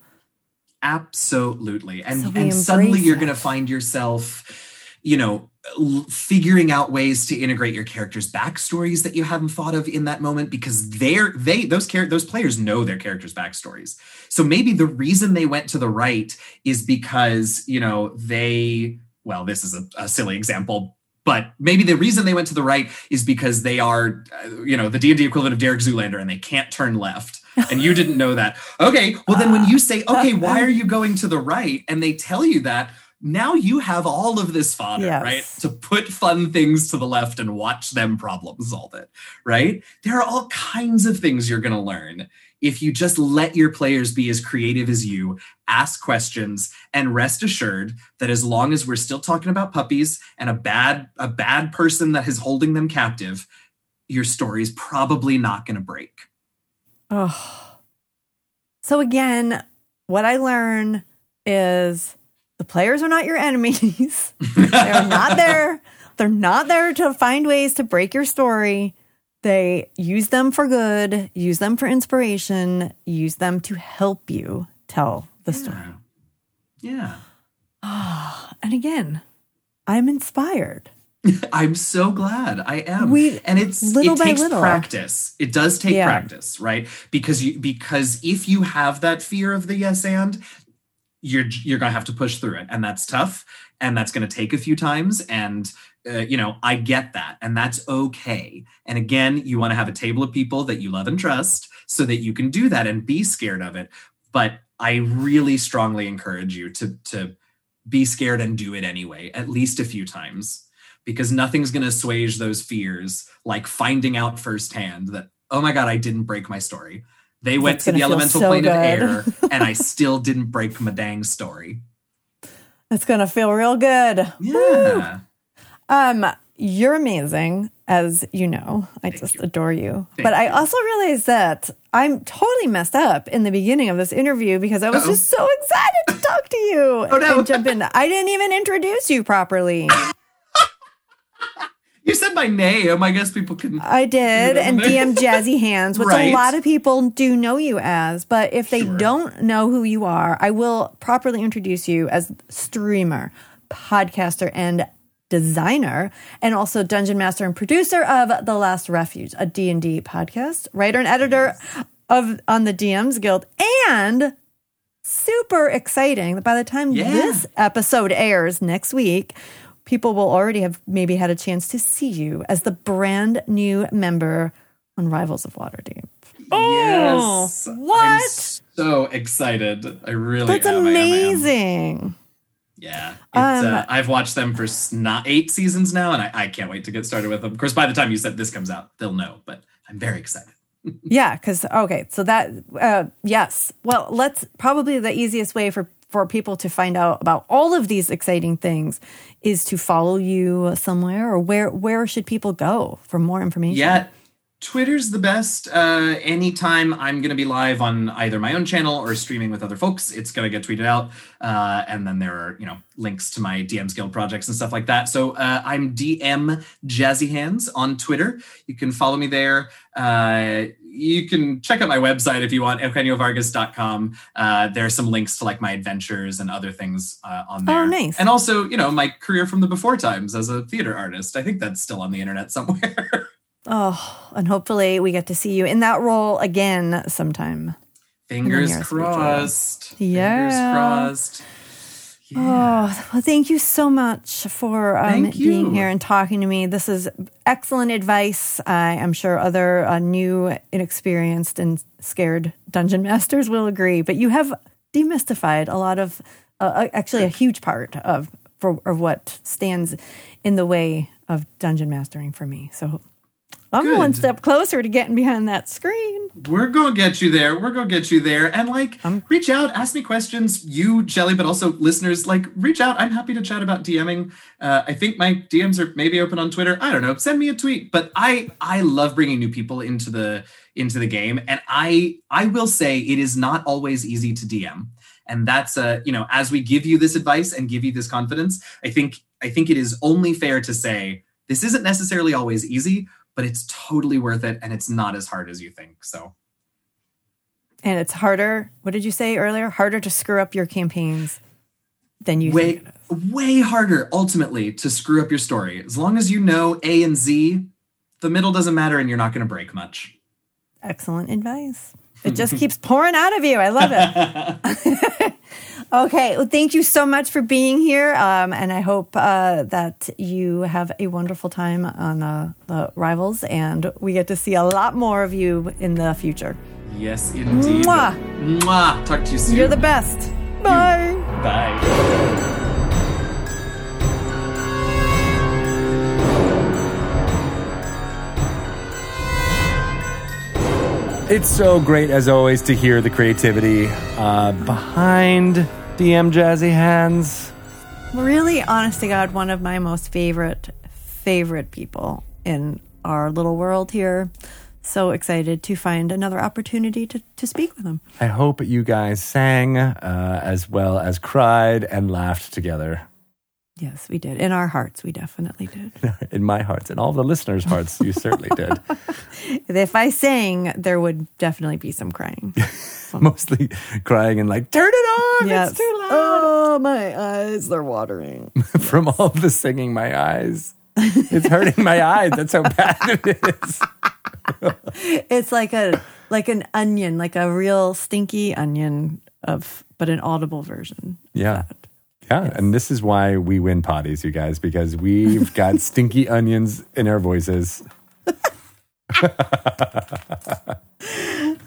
Absolutely. And So and suddenly you're going to find yourself, you know, l- figuring out ways to integrate your characters' backstories that you haven't thought of in that moment because they're they those char- those players know their characters' backstories. So maybe the reason they went to the right is because, you know, they well, this is a, a silly example, but maybe the reason they went to the right is because they are, uh, you know, the D and D equivalent of Derek Zoolander, and they can't turn left. And you didn't know that. Okay, well then when you say, okay, why are you going to the right, and they tell you that, now you have all of this fodder, Yes. right? To put fun things to the left and watch them problem solve it, right? There are all kinds of things you're going to learn if you just let your players be as creative as you, ask questions, and rest assured that as long as we're still talking about puppies and a bad a bad person that is holding them captive, your story's probably not going to break. Oh. So again, what I learn is the players are not your enemies. (laughs) They're not there. They're not there to find ways to break your story. They use them for good, use them for inspiration, use them to help you tell the story. Yeah. Ah, and again, I'm inspired. (laughs) I'm so glad I am. We- and it's little it by takes little. practice. It does take Yeah. practice, right? Because you because if you have that fear of the yes and you're you're going to have to push through it and that's tough and that's going to take a few times and uh, you know, I get that and that's okay. And again, you want to have a table of people that you love and trust so that you can do that and be scared of it. But I really strongly encourage you to to be scared and do it anyway, at least a few times because nothing's going to assuage those fears like finding out firsthand that oh my god i didn't break my story they went That's to the elemental so plane of air (laughs) and i still didn't break my dang story It's going to feel real good. yeah Um, you're amazing, as you know. I just you. adore you. Thank but I you. also realized that I'm totally messed up in the beginning of this interview because I was Uh-oh. just so excited to talk to you (laughs) Oh, no. and jump in. I didn't even introduce you properly. (laughs) you said my name i guess people can I did, and DM (laughs) Jazzy Hands, which Right. a lot of people do know you as. But if they Sure. don't know who you are, I will properly introduce you as streamer, podcaster, and designer, and also dungeon master and producer of The Last Refuge, a D&D podcast, writer and editor of on the DMs Guild, and super exciting that by the time Yeah. this episode airs next week, people will already have maybe had a chance to see you as the brand new member on Rivals of Waterdeep. Oh, yes I'm what? so excited i really That's am. I am, I am. Yeah, it's, Um, uh, I've watched them for not eight seasons now, and I, I can't wait to get started with them. Of course, by the time you said this comes out, they'll know. But I'm very excited. (laughs) Yeah, because okay, so that uh, yes. Well, let's probably the easiest way for for people to find out about all of these exciting things is to follow you somewhere, or where where should people go for more information? Yeah, Twitter's the best. Uh, anytime I'm going to be live on either my own channel or streaming with other folks, it's going to get tweeted out. Uh, and then there are, you know, links to my DM's Guild projects and stuff like that. So uh, I'm DM Jazzy Hands on Twitter. You can follow me there. Uh, you can check out my website if you want, eugeniovargas.com. Uh, there are some links to like my adventures and other things uh, on there. Oh, nice. And also, you know, my career from the before times as a theater artist. I think that's still on the internet somewhere. (laughs) Oh, and hopefully we get to see you in that role again sometime. Fingers future. crossed. Yeah. Fingers crossed. Oh, well, thank you so much for um, being here and talking to me. This is excellent advice. I am sure other uh, new, inexperienced, and scared dungeon (laughs) masters will agree. But you have demystified a lot of, uh, actually, a huge part of for of what stands in the way of dungeon mastering for me. So I'm Good. one step closer to getting behind that screen. We're gonna get you there. We're gonna get you there. And like reach out, ask me questions. You, Jelly, but also listeners, like reach out. I'm happy to chat about DMing. Uh, I think my DMs are maybe open on Twitter. I don't know. Send me a tweet. But I I love bringing new people into the into the game. And I I will say it is not always easy to DM. And that's uh, you know, as we give you this advice and give you this confidence, I think I think it is only fair to say this isn't necessarily always easy, but it's totally worth it and it's not as hard as you think. So And it's harder. What did you say earlier? Harder to screw up your campaigns than you way think. way harder ultimately to screw up your story. As long as you know A and Z, the middle doesn't matter and you're not going to break much. Excellent advice. It just (laughs) keeps pouring out of you. I love it. (laughs) okay. Well, thank you so much for being here. Um, and I hope uh, that you have a wonderful time on uh, the Rivals and we get to see a lot more of you in the future. Yes, indeed. Mwah. Mwah. Talk to you soon. You're the best. Bye. Bye. It's so great, as always, to hear the creativity uh, behind DM Jazzy Hands. Really, honest to God, one of my most favorite, favorite people in our little world here. So excited to find another opportunity to, to speak with him. I hope you guys sang uh, as well as cried and laughed together. Yes, we did. In our hearts, we definitely did. (laughs) In my hearts and all the listeners' hearts, you certainly (laughs) did. if I sang, there would definitely be some crying. (laughs) Mostly crying and like, turn it on, yes. it's too loud. Oh, my eyes, they're watering. From all the singing, my eyes. It's hurting my eyes. That's how bad it is. it's like a like an onion, like a real stinky onion of but an audible version. Yeah. that. Yeah, and this is why we win potties, you guys, because we've got (laughs) stinky onions in our voices.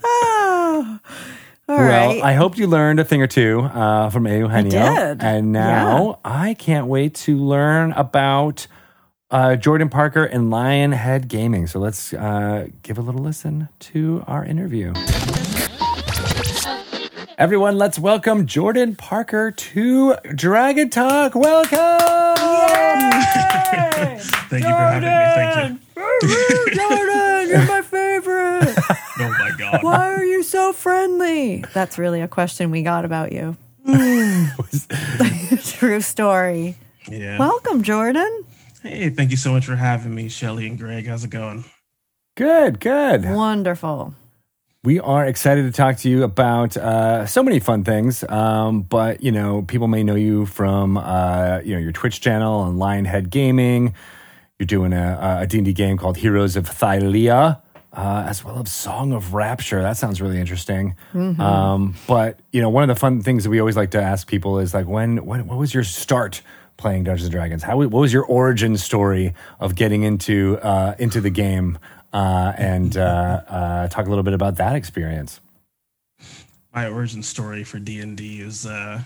Oh. (laughs) All well, right. I hope you learned a thing or two uh, from Eugenio. did. And now I can't wait to learn about uh, Jordan Parker and Lionhead Gaming. So let's uh, give a little listen to our interview. Everyone, let's welcome Jordan Parker to Dragon Talk. Welcome! (laughs) Thank you for having me. Thank you. Jordan, (laughs) you're my favorite. (laughs) Oh my god. Why are you so friendly? That's really a question we got about you. Mm. True story. Yeah. Welcome, Jordan. hey, thank you so much for having me, Shelly and Greg. How's it going? Good, good. Wonderful. We are excited to talk to you about uh, so many fun things. Um, but you know, people may know you from uh, you know your Twitch channel and Lionhead Gaming. You're doing a, a D&D game called Heroes of Thylea, uh, as well as Song of Rapture. That sounds really interesting. Um, but you know, one of the fun things that we always like to ask people is like, when, when what was your start playing Dungeons and Dragons? How what was your origin story of getting into uh, into the game? Uh, and uh, uh, talk a little bit about that experience. My origin story for D and D is uh,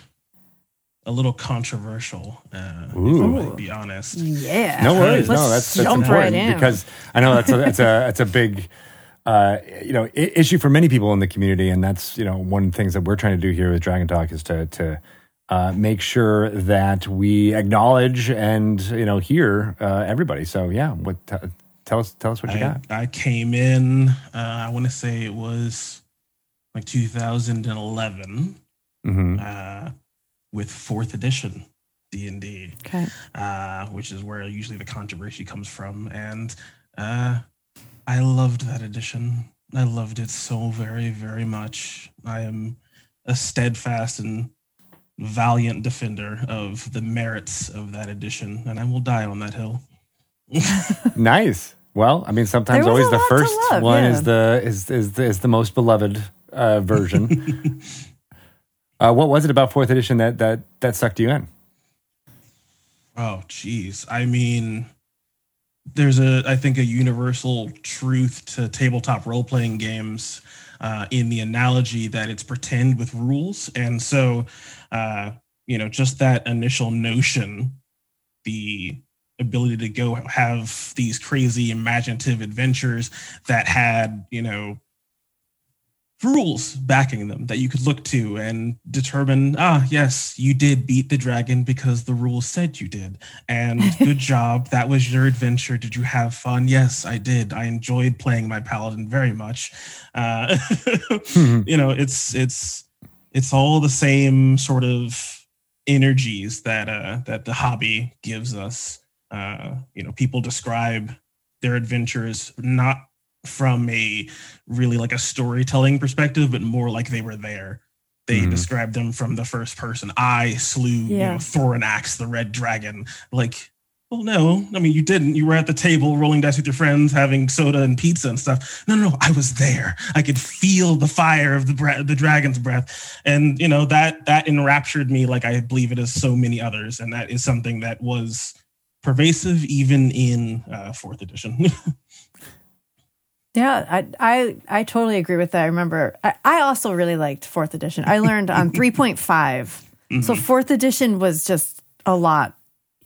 a little controversial. Uh, Ooh. if I might be honest. Yeah. No worries. Let's no, that's, that's jump important right in. because I know that's a, that's a that's a big uh, you know I- issue for many people in the community, and that's you know one of the things that we're trying to do here with Dragon Talk is to to uh, make sure that we acknowledge and you know hear uh, everybody. So yeah, what t- tell us tell us what you I, got. I came in, uh, I want to say it was like 2011 hmm uh, with fourth edition D&D. Uh, which is where usually the controversy comes from. And uh, I loved that edition. I loved it so very, very much. I am a steadfast and valiant defender of the merits of that edition, and I will die on that hill. (laughs) Nice. Well, I mean, sometimes always the first love, one yeah. is the is is the, is the most beloved uh, version. (laughs) uh, what was it about fourth edition that that that sucked you in? Oh, geez. I mean, there's a, I think, a universal truth to tabletop role playing games uh, in the analogy that it's pretend with rules. And so, uh, you know, just that initial notion, the ability to go have these crazy imaginative adventures that had, you know, rules backing them that you could look to and determine ah yes you did beat the dragon because the rules said you did. And (laughs) good job. That was your adventure. Did you have fun? Yes i did. I enjoyed playing my paladin very much. Uh, (laughs) you know it's it's it's all the same sort of energies that uh that the hobby gives us uh you know people describe their adventures not from a really like a storytelling perspective but more like they were there. They Mhm. described them from the first person. I slew you Yeah. know thorin the red dragon. Like well no. I mean you didn't. You were at the table rolling dice with your friends having soda and pizza and stuff. No no no. I was there. I could feel the fire of the breath the dragon's breath. And you know that that enraptured me like i believe it is so many others. And that is something that was pervasive even in uh, fourth edition (laughs) Yeah, I, I I totally agree with that. I remember I, I also really liked fourth edition. I learned on (laughs) three point five, so fourth edition was just a lot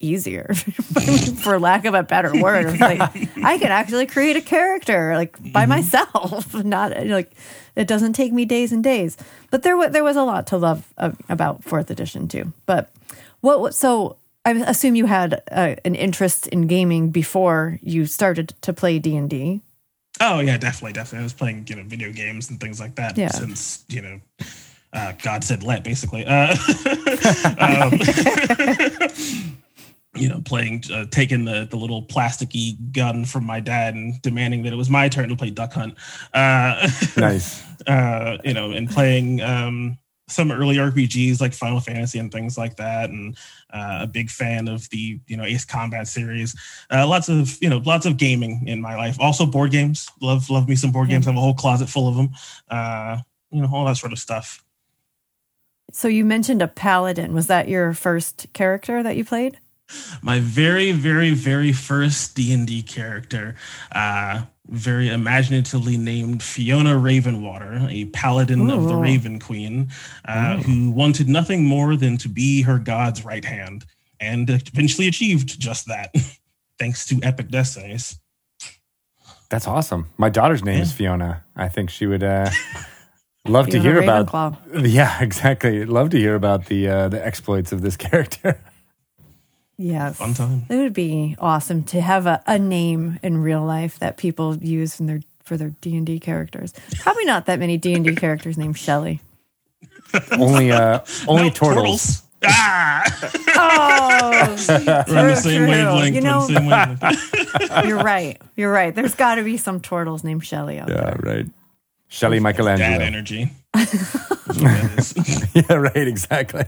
easier, (laughs) for lack of a better word. Like I could actually create a character like by myself, not like it doesn't take me days and days. But there was there was a lot to love uh, about fourth edition too. But what what- so. I assume you had uh, an interest in gaming before you started to play D and D. Oh yeah, definitely, definitely. I was playing, you know, video games and things like that Yeah. since, you know, uh, God said let, basically. Uh, (laughs) um, (laughs) you know, playing, uh, taking the the little plasticky gun from my dad and demanding that it was my turn to play Duck Hunt. Uh, (laughs) Nice. uh, you know, and playing um, some early RPGs like Final Fantasy and things like that, and uh, a big fan of the you know Ace Combat series. Uh, lots of you know lots of gaming in my life. Also board games. Love love me some board games. I have a whole closet full of them. Uh, you know all that sort of stuff. So you mentioned a paladin. Was that your first character that you played? My very very very first d&d character uh very imaginatively named fiona ravenwater a paladin of the raven queen uh, who wanted nothing more than to be her god's right hand and eventually achieved just that (laughs) thanks to epic destinies That's awesome. My daughter's name is Fiona. I think she would uh, (laughs) love to Fiona hear about. Ravenclaw. (laughs) Yeah, exactly. Love to hear about the uh, the exploits of this character. Yes. fun time It would be awesome to have a, a name in real life that people use in their for their D and D characters. Probably not that many D and D characters named Shelly. only uh, (laughs) only Nope, turtles. ah (laughs) Oh, we're on the same wavelength You we're know- same wavelength. (laughs) you're right. You're right. There's got to be some turtles named Shelly out Yeah, there. right. Shelley dad Michelangelo. energy That's what that is. yeah, right. Exactly.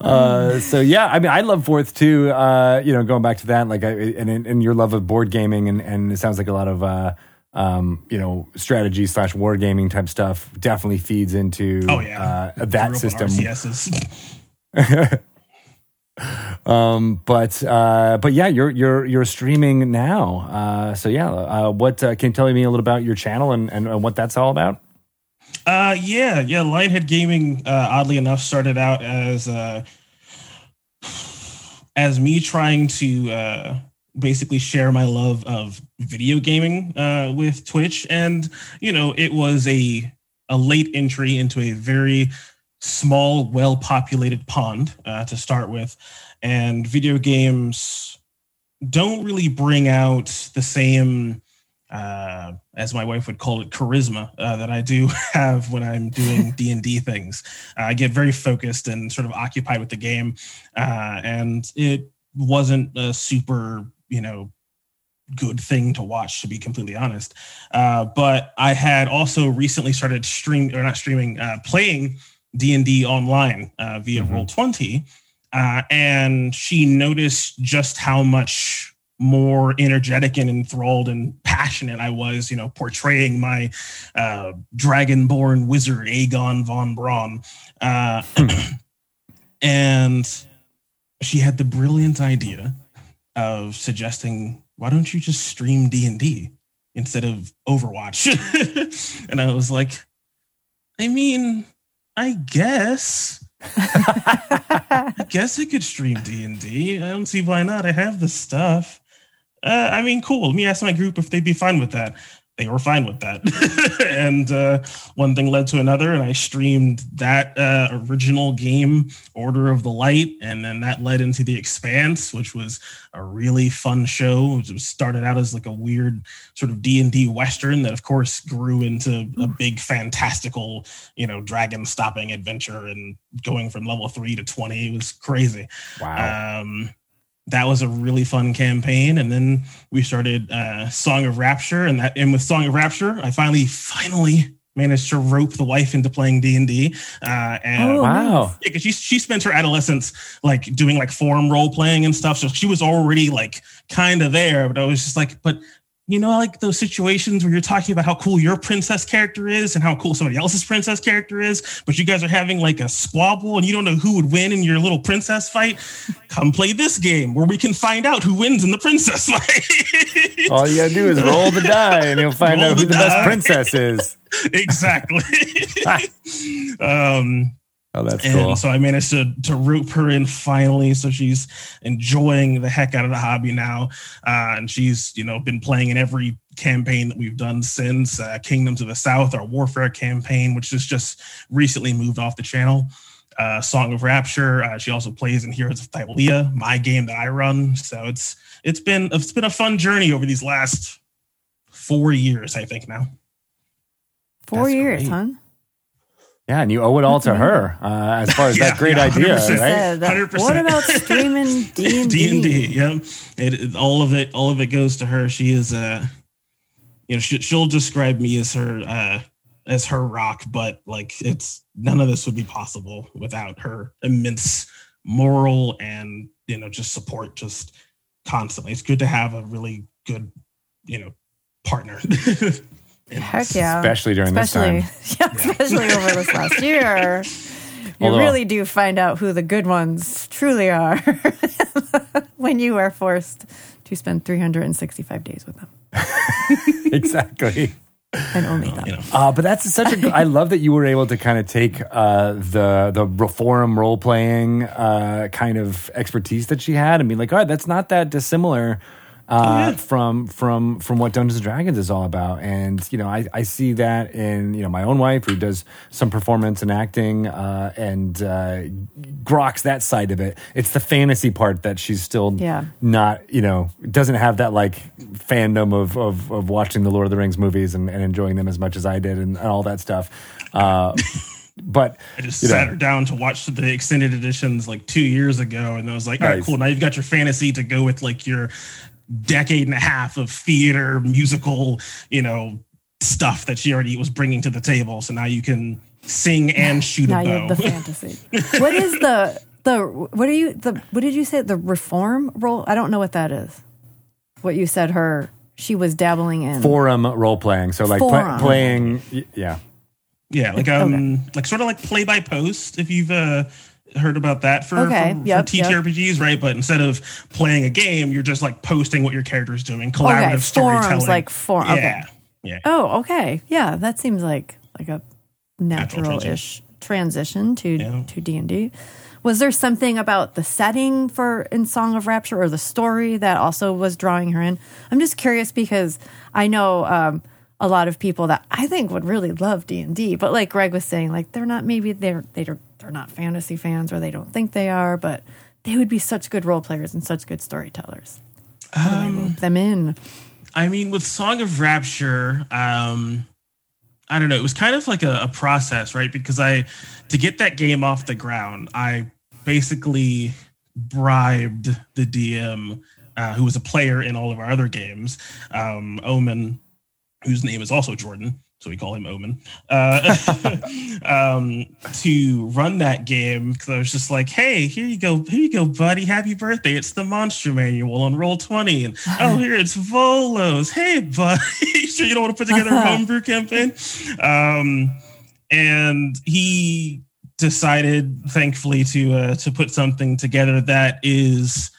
Uh, so yeah, I mean, I love fourth too. Uh, you know, going back to that, like, I, and and your love of board gaming, and and it sounds like a lot of. Uh, um, you know, strategy slash war gaming type stuff definitely feeds into oh yeah uh, that system. (laughs) Um, but uh, but yeah, you're you're you're streaming now. Uh, so yeah, uh, what uh, can you tell me a little about your channel and, and what that's all about? Uh, yeah, yeah. Lionhead Gaming, uh, oddly enough, started out as uh, as me trying to uh, basically share my love of video gaming uh, with Twitch, and you know, it was a a late entry into a very small, well populated pond uh, to start with, and video games don't really bring out the same uh, as my wife would call it, charisma uh, that I do (laughs) have when I'm doing (laughs) D and D things. Uh, I get very focused and sort of occupied with the game, uh, and it wasn't a super, you know, good thing to watch, to be completely honest. Uh, but I had also recently started stream or not streaming, uh, playing D and D online via mm-hmm. Roll Twenty, and she noticed just how much more energetic and enthralled and passionate I was, you know, portraying my uh, dragonborn wizard Aegon von Braun. Uh, (clears throat) and she had the brilliant idea of suggesting, why don't you just stream D&D instead of Overwatch? (laughs) and I was like, I mean, I guess. (laughs) I guess I could stream D and D. I don't see why not. I have the stuff uh, I mean, cool. Let me ask my group if they'd be fine with that. They were fine with that. (laughs) and uh, one thing led to another, and I streamed that uh, original game, Order of the Light, and then that led into The Expanse, which was a really fun show. It started out as like a weird sort of D and D western that, of course, grew into a big, fantastical, you know, dragon stopping adventure and going from level three to twenty. It was crazy. Wow. Um, that was a really fun campaign. And then we started uh, song of rapture. And that and with song of rapture i finally finally managed to rope the wife into playing d&d uh, and oh, wow. yeah, she, she spent her adolescence like doing like forum role playing and stuff. So she was already like kind of there. But i was just like but you know, like those situations where you're talking about how cool your princess character is and how cool somebody else's princess character is, but you guys are having like a squabble and you don't know who would win in your little princess fight. Come play this game where we can find out who wins in the princess (laughs) fight. All you gotta do is roll the die and you'll find roll out who the, the best princess is. (laughs) exactly. (laughs) um, Oh, that's and cool. So I managed to to rope her in finally. So she's enjoying the heck out of the hobby now, uh, and she's you know been playing in every campaign that we've done since uh, Kingdoms of the South, our Warfare campaign, which has just recently moved off the channel. Uh, Song of Rapture. Uh, she also plays in Heroes of Thylea, my game that I run. So it's it's been it's been a fun journey over these last four years, I think now. Four That's years, great. huh? Yeah, and you owe it all to her uh, as far as (laughs) yeah, that great yeah, idea, right? Hundred percent. What about streaming (laughs) D and D? D and D, yeah. It, all of it, all of it goes to her. She is, uh, you know, she, she'll describe me as her, uh, as her rock, but like it's none of this would be possible without her immense moral and you know just support, just constantly. It's good to have a really good, you know, partner. (laughs) Heck yeah. Especially during especially, this time. (laughs) Yeah, especially over this (laughs) last year. You Although, really do find out who the good ones truly are (laughs) when you are forced to spend 365 days with them. exactly. And only them. You know. uh, but that's such a. I love that you were able to kind of take uh, the the reform role playing uh, kind of expertise that she had and be like, all right, that's not that dissimilar uh, oh, yeah. from from from what Dungeons and Dragons is all about. And you know, I, I see that in you know my own wife who does some performance and acting uh, and uh, grok's that side of it. It's the fantasy part that she's still yeah. not you know doesn't have that like fandom of of, of watching the Lord of the Rings movies and, and enjoying them as much as I did and, and all that stuff. Uh, (laughs) but I just sat know. her down to watch the extended editions like two years ago, and I was like, "All right, cool. Now you've got your fantasy to go with like your decade and a half of theater, musical, you know, stuff that she already was bringing to the table. So now you can sing and shoot now a bow. You have the fantasy. what is the the what are you the what did you say the reform role? I don't know what that is. What you said her she was dabbling in forum role playing. So like pl- playing yeah. Yeah, like um okay. like sort of like play by post if you've uh heard about that for, okay. for, yep, for TTRPGs, yep. right? But instead of playing a game, you're just like posting what your character is doing, collaborative okay, storytelling. Forums, like form. Yeah. Okay. Yeah. Oh, okay. Yeah, that seems like like a natural-ish transition to Yeah. to D and D. Was there something about the setting for in Song of Rapture or the story that also was drawing her in? I'm just curious because I know um, a lot of people that I think would really love D and D, but like Greg was saying, like they're not maybe they're they're they're not fantasy fans or they don't think they are, but they would be such good role players and such good storytellers. I them in? I mean, with Song of Rapture, um, I don't know. It was kind of like a, a process, right? Because I, to get that game off the ground, I basically bribed the DM, uh, who was a player in all of our other games, um, Omen, whose name is also Jordan. So we call him Omen, uh, (laughs) um, to run that game because I was just like, "Hey, here you go, here you go, buddy. Happy birthday! It's the Monster Manual on Roll Twenty, and oh, here it's Volos. Hey, buddy, (laughs) sure you don't want to put together a (laughs) homebrew campaign?" Um, and he decided, thankfully, to uh, to put something together that is.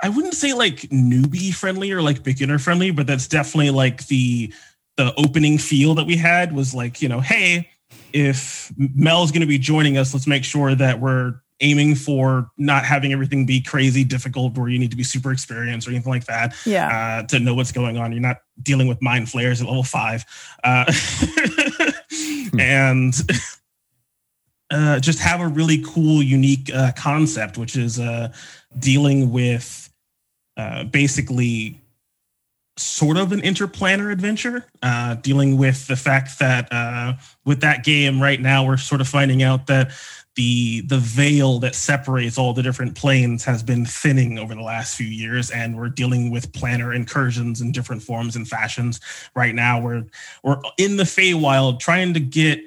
I wouldn't say like newbie friendly or like beginner friendly, but that's definitely like the the opening feel that we had was like, you know, hey, if Mel's going to be joining us, let's make sure that we're aiming for not having everything be crazy difficult where you need to be super experienced or anything like that Yeah. uh, to know what's going on. You're not dealing with mind flayers at level five. Uh, (laughs) and uh, just have a really cool, unique uh, concept, which is uh, dealing with uh, basically sort of an interplanar adventure, uh, dealing with the fact that uh, with that game right now, we're sort of finding out that the the veil that separates all the different planes has been thinning over the last few years, and we're dealing with planar incursions in different forms and fashions. Right now, we're we're in the Feywild trying to get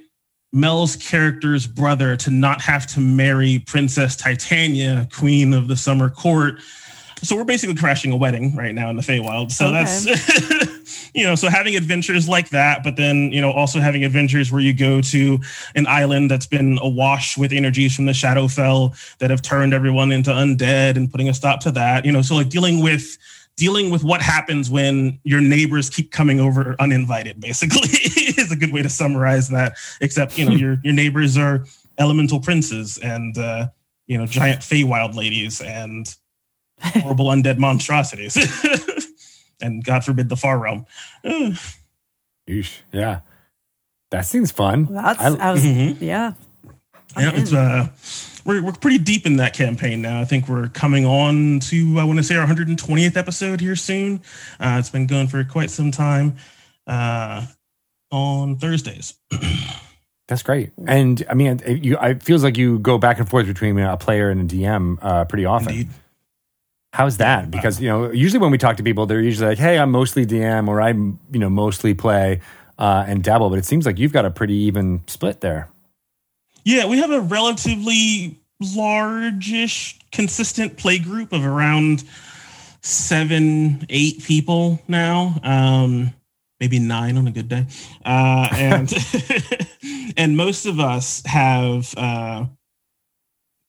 Mel's character's brother to not have to marry Princess Titania, Queen of the Summer Court. So we're basically crashing a wedding right now in the Feywild. So Okay. that's (laughs) you know, so having adventures like that, but then you know, also having adventures where you go to an island that's been awash with energies from the Shadowfell that have turned everyone into undead and putting a stop to that. You know, so like dealing with dealing with what happens when your neighbors keep coming over uninvited basically (laughs) is a good way to summarize that except you know your your neighbors are elemental princes and uh you know giant Feywild ladies and (laughs) horrible undead monstrosities (laughs) and god forbid the far realm Uh, (sighs) Yeesh. Yeah. That seems fun. That's I- I was, Mhm. yeah. yeah it's uh we're, we're pretty deep in that campaign now. I think we're coming on to I want to say our 120th episode here soon. Uh, it's been going for quite some time. Uh, on Thursdays. (clears throat) That's great. And I mean, it, you, it feels like you go back and forth between a player and a DM uh, pretty often. Indeed. How's that? Because you know, usually when we talk to people, they're usually like, "Hey, I'm mostly DM," or "I'm you know mostly play uh, and dabble." But it seems like you've got a pretty even split there. Yeah, we have a relatively largish, consistent play group of around seven, eight people now. Um, maybe nine on a good day. Uh, and (laughs) and most of us have uh,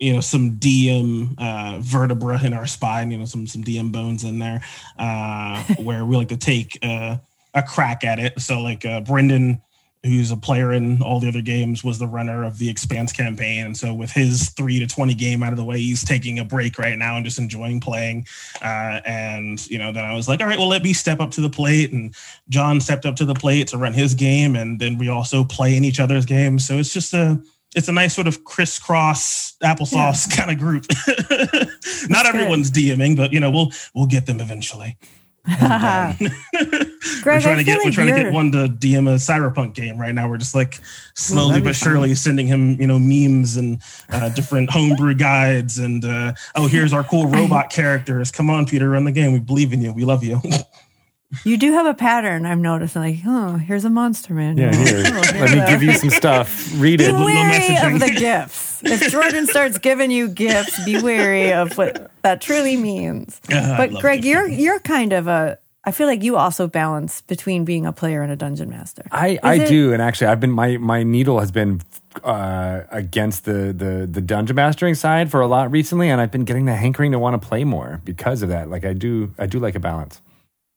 you know some DM uh, vertebra in our spine. You know some some DM bones in there uh, (laughs) where we like to take uh, a crack at it. So like uh, Brendan who's a player in all the other games, was the runner of the Expanse campaign. And so, with his three to 20 game out of the way, he's taking a break right now and just enjoying playing. Uh, and, you know, then I was like, all right, well, let me step up to the plate. And John stepped up to the plate to run his game. And then we also play in each other's games. So, it's just a, it's a nice sort of crisscross applesauce kind of group. (laughs) Not everyone's DMing, but you know, we'll we'll get them eventually. And, um, (laughs) (laughs) we're trying to get we're trying to get one to DM a cyberpunk game right now. We're just like slowly but surely sending him, you know, memes and uh, different homebrew guides and uh, oh, here's our cool robot characters. Come on, Peter, run the game. We believe in you. We love you. You do have a pattern. I'm noticing. Like, oh, here's a monster man. Yeah, here. Oh, Let me a- give you some stuff. Read Be it. little wary of the gifts. If Jordan starts giving you gifts, be wary of what that truly means. (laughs) Uh, But Greg, gift you're you're kind of a. I feel like you also balance between being a player and a dungeon master. I, I it- do, and actually, I've been my my needle has been uh, against the the the dungeon mastering side for a lot recently, and I've been getting the hankering to want to play more because of that. Like I do, I do like a balance.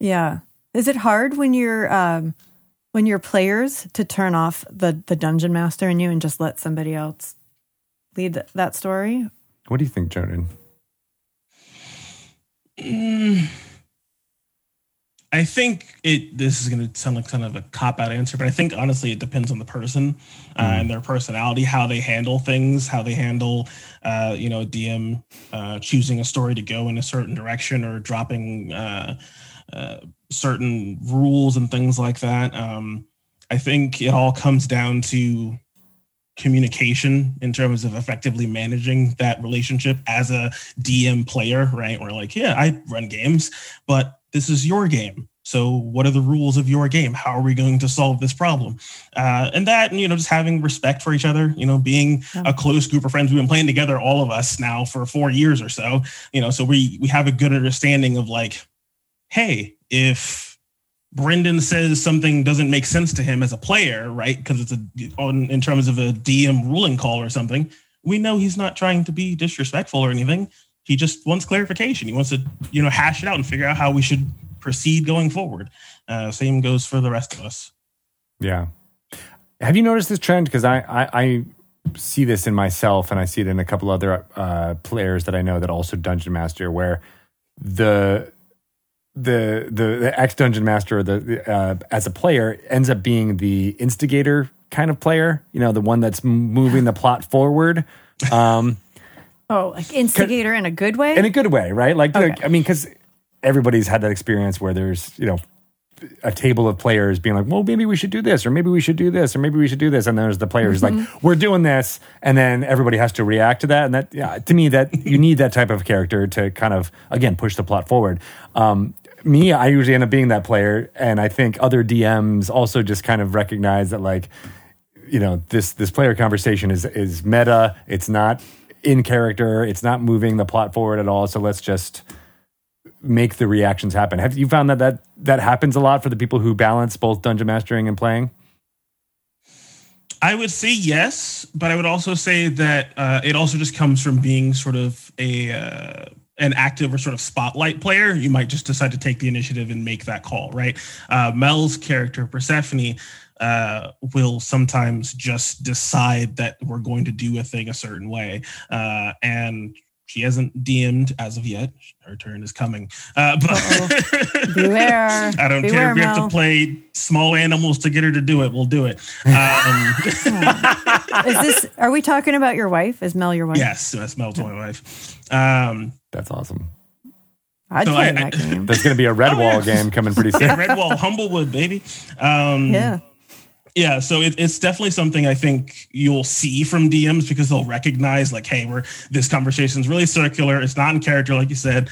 Yeah. Is it hard when you're um when you're players to turn off the the dungeon master in you and just let somebody else lead th- that story? What do you think, Jordan? Mm, I think it. This is going to sound like kind of a cop out answer, but I think honestly it depends on the person uh, Mhm. and their personality, how they handle things, how they handle, uh, you know, DM uh, choosing a story to go in a certain direction or dropping uh, certain rules and things like that. Um, I think it all comes down to communication in terms of effectively managing that relationship as a DM player, right? We're like, yeah, I run games, but this is your game. So, what are the rules of your game? How are we going to solve this problem? Uh, and that, and, you know, just having respect for each other, you know, being Yeah. a close group of friends. We've been playing together, all of us now for four years or so, you know, so we we have a good understanding of like, hey, if Brendan says something doesn't make sense to him as a player, right? Because it's a on in terms of a DM ruling call or something, we know he's not trying to be disrespectful or anything. He just wants clarification. He wants to, you know, hash it out and figure out how we should proceed going forward. Uh, same goes for the rest of us. Yeah. Have you noticed this trend? Because I, I, I see this in myself and I see it in a couple other uh, players that I know that also dungeon master, where the the the, the ex dungeon master the, the, uh, as a player ends up being the instigator kind of player. You know, the one that's moving the plot forward. Um, Oh, like instigator in a good way? in a good way, right? Like, Okay. I mean, because everybody's had that experience where there's, you know, a table of players being like, well, maybe we should do this, or maybe we should do this, or maybe we should do this. And there's the players like, we're doing this. And then everybody has to react to that. And that, yeah, to me, that you need that type of character to kind of, again, push the plot forward. Um, me, I usually end up being that player. And I think other DMs also just kind of recognize that, like, you know this this player conversation is is meta. It's not in character. It's not moving the plot forward at all. So let's just make the reactions happen. Have you found that that that happens a lot for the people who balance both dungeon mastering and playing? I would say yes, but I would also say that uh, it also just comes from being sort of a uh, an active or sort of spotlight player. You might just decide to take the initiative and make that call, right? Uh, Mel's character Persephone uh, will sometimes just decide that we're going to do a thing a certain way, uh, and she hasn't DM'd as of yet. Her turn is coming, uh, (laughs) but Beware. I don't care if we have to play small animals to get her to do it. We'll do it. Um, (laughs) Is this, are we talking about your wife? Is Mel your wife? yes, that's Mel's my wife. Um, that's awesome I'd So play I- that game. there's going to be a (laughs) red Oh, wall yeah. game coming pretty (laughs) soon yeah, Redwall, Humblewood, baby. Um, Yeah. yeah. So it, it's definitely something I think you'll see from DMs because they'll recognize, like, hey, we're this conversation is really circular. It's not in character, like you said.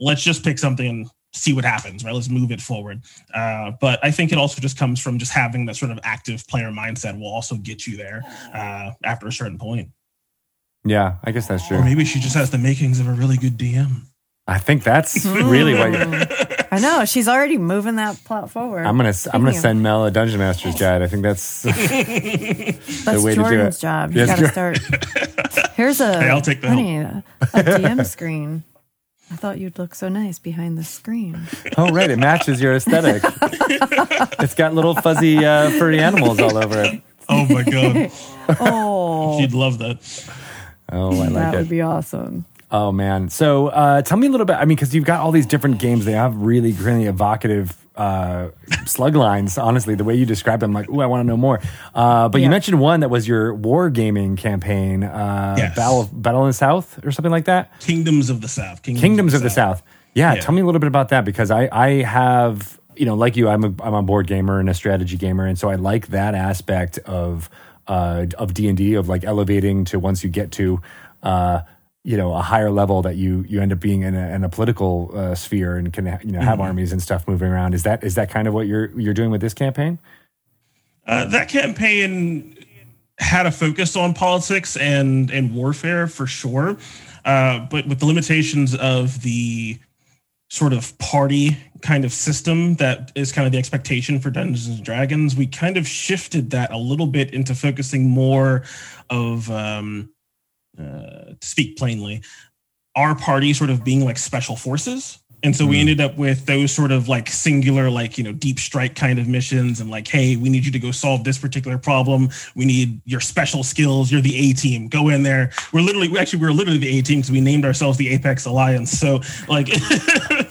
Let's just pick something and see what happens, right? Let's move it forward. Uh, but I think it also just comes from just having that sort of active player mindset will also get you there uh, after a certain point. Yeah i guess that's true. Or true maybe she just has the makings of a really good DM. i think that's really what you Mm. (laughs) I know. She's already moving that plot forward. i'm gonna i'm gonna Speaking send mel a dungeon master's guide i think that's (laughs) That's way to do Jordan's it. job. You Yes, got to start. (laughs) Here's a, Hey, I'll take the honey, a, a DM screen. I thought you'd look so nice behind the screen. oh right it matches your aesthetic it's got little fuzzy uh, furry animals all over it Oh my god, Oh, she'd love that. Oh i like that it would be awesome. Oh man! So uh, tell me a little bit. I mean, because you've got all these different games, they have really, really evocative uh, slug lines. Honestly, the way you describe them, like, oh, I want to know more. Uh, but you mentioned one that was your wargaming campaign, uh, Yes. Battle Battle in the South, or something like that. Kingdoms of the South. Kingdoms of the South. Yeah, Yeah. tell me a little bit about that because I I have you know like you I'm a I'm a board gamer and a strategy gamer and so I like that aspect of uh of D and D of like elevating to once you get to uh you know a higher level that you you end up being in a, in a political uh, sphere and can you know have armies and stuff moving around. Is that is that kind of what you're you're doing with this campaign? Uh, that campaign had a focus on politics and and warfare for sure, uh, but with the limitations of the sort of party kind of system that is kind of the expectation for Dungeons and Dragons, we kind of shifted that a little bit into focusing more of, um, uh, to speak plainly, our party sort of being like special forces And so we ended up with those sort of like singular, like, you know, deep strike kind of missions and like, hey, we need you to go solve this particular problem. We need your special skills. You're the A team. Go in there. We're literally, we actually, we are literally the A team because we named ourselves the Apex Alliance. So like, (laughs)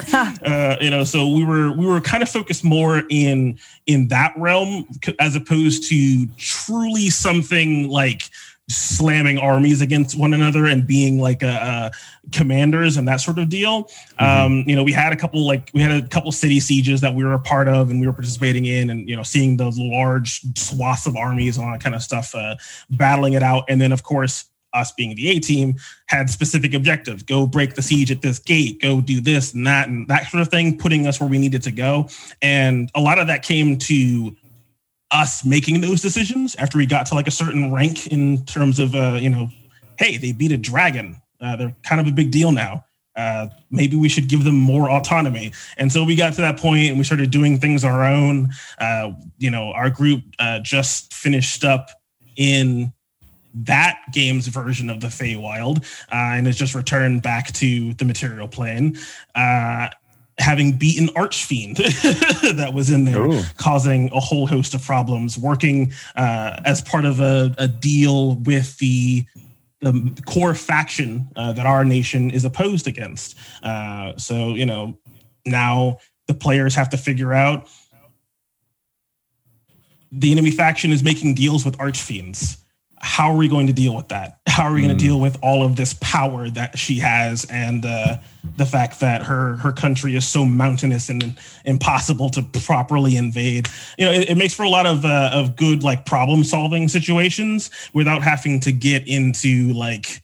(laughs) uh, you know, so we were, we were kind of focused more in, in that realm as opposed to truly something like, slamming armies against one another and being like a, commanders and that sort of deal. Mm-hmm. Um, you know, we had a couple like we had a couple city sieges that we were a part of and we were participating in, and you know, seeing those large swaths of armies and all that kind of stuff, uh, battling it out. And then, of course, us being the A team had specific objectives: go break the siege at this gate, go do this and that and that sort of thing, putting us where we needed to go. And a lot of that came to us making those decisions after we got to like a certain rank in terms of uh, you know, hey, they beat a dragon. Uh, they're kind of a big deal now. Uh, maybe we should give them more autonomy. And so we got to that point and we started doing things our own. Uh, you know, our group uh, just finished up in that game's version of the Feywild uh, and has just returned back to the material plane. Uh, having beaten Archfiend (laughs) that was in there, Ooh. causing a whole host of problems, working uh, as part of a, a, deal with the the core faction uh, that our nation is opposed against. Uh, so, you know, now the players have to figure out the enemy faction is making deals with archfiends how are we going to deal with that? How are we going to mm. deal with all of this power that she has and uh, the fact that her her country is so mountainous and impossible to properly invade? You know, it, it makes for a lot of uh, of good like problem solving situations without having to get into like,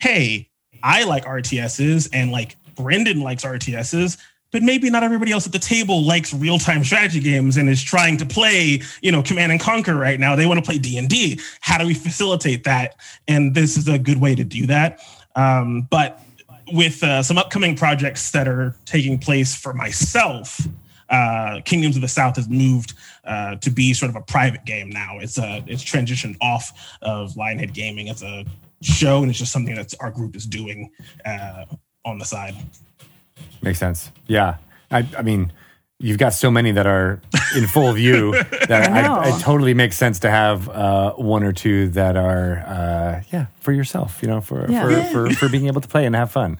hey, I like RTSs and like Brendan likes RTSs but maybe not everybody else at the table likes real-time strategy games and is trying to play you know command and conquer right now. They want to play d&d how do we facilitate that? And this is a good way to do that. Um, but with uh, some upcoming projects that are taking place for myself uh, kingdoms of the south has moved uh, to be sort of a private game now. It's uh, it's transitioned off of lionhead gaming as a show and it's just something that our group is doing uh, on the side Makes sense. Yeah. I, I mean, you've got so many that are in full view (laughs) that I, it totally makes sense to have uh, one or two that are, uh, yeah, for yourself, you know, for, yeah. for, for, for being able to play and have fun.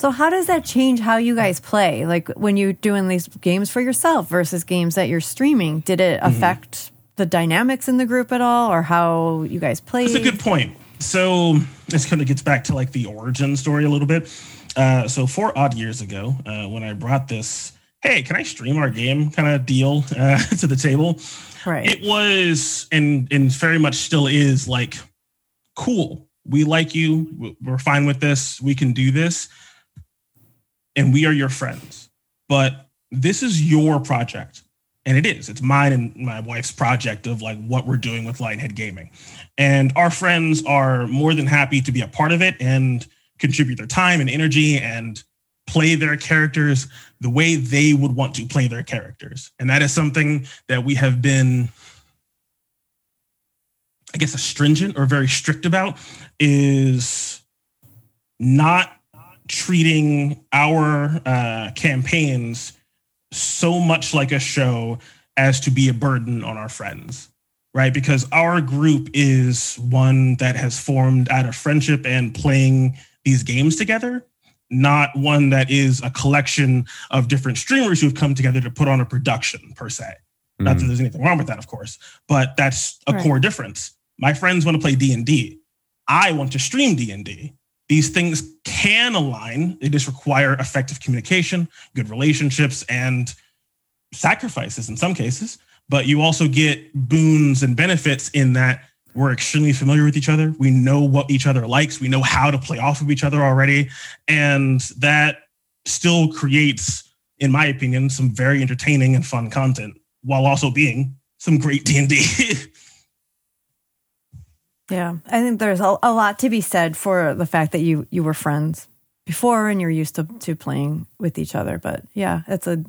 So how does that change how you guys play? Like when you're doing these games for yourself versus games that you're streaming, did it mm-hmm. affect mm-hmm. the dynamics in the group at all or how you guys play? That's a good point. So this kind of gets back to like the origin story a little bit. Uh, so four odd years ago, uh, when I brought this, hey, can I stream our game kind of deal uh, (laughs) to the table? Right. It was, and and very much still is like, cool. We like you. We're fine with this. We can do this, and we are your friends. But this is your project, and it is. It's mine and my wife's project of like what we're doing with Lionhead Gaming, and our friends are more than happy to be a part of it and contribute their time and energy and play their characters the way they would want to play their characters. And that is something that we have been, I guess, astringent or very strict about is not treating our uh, campaigns so much like a show as to be a burden on our friends right because our group is one that has formed out of friendship and playing these games together, not one that is a collection of different streamers who've come together to put on a production per se. Mm. Not that mm. there's anything wrong with that, of course, but that's a right. core difference. My friends want to play D and D. I want to stream D and D. These things can align. They just require effective communication, good relationships, and sacrifices in some cases. But you also get boons and benefits in that we're extremely familiar with each other. We know what each other likes. We know how to play off of each other already. And that still creates, in my opinion, some very entertaining and fun content while also being some great D&D. (laughs) yeah, I think there's a, a lot to be said for the fact that you you were friends before and you're used to, to playing with each other. But yeah, it's a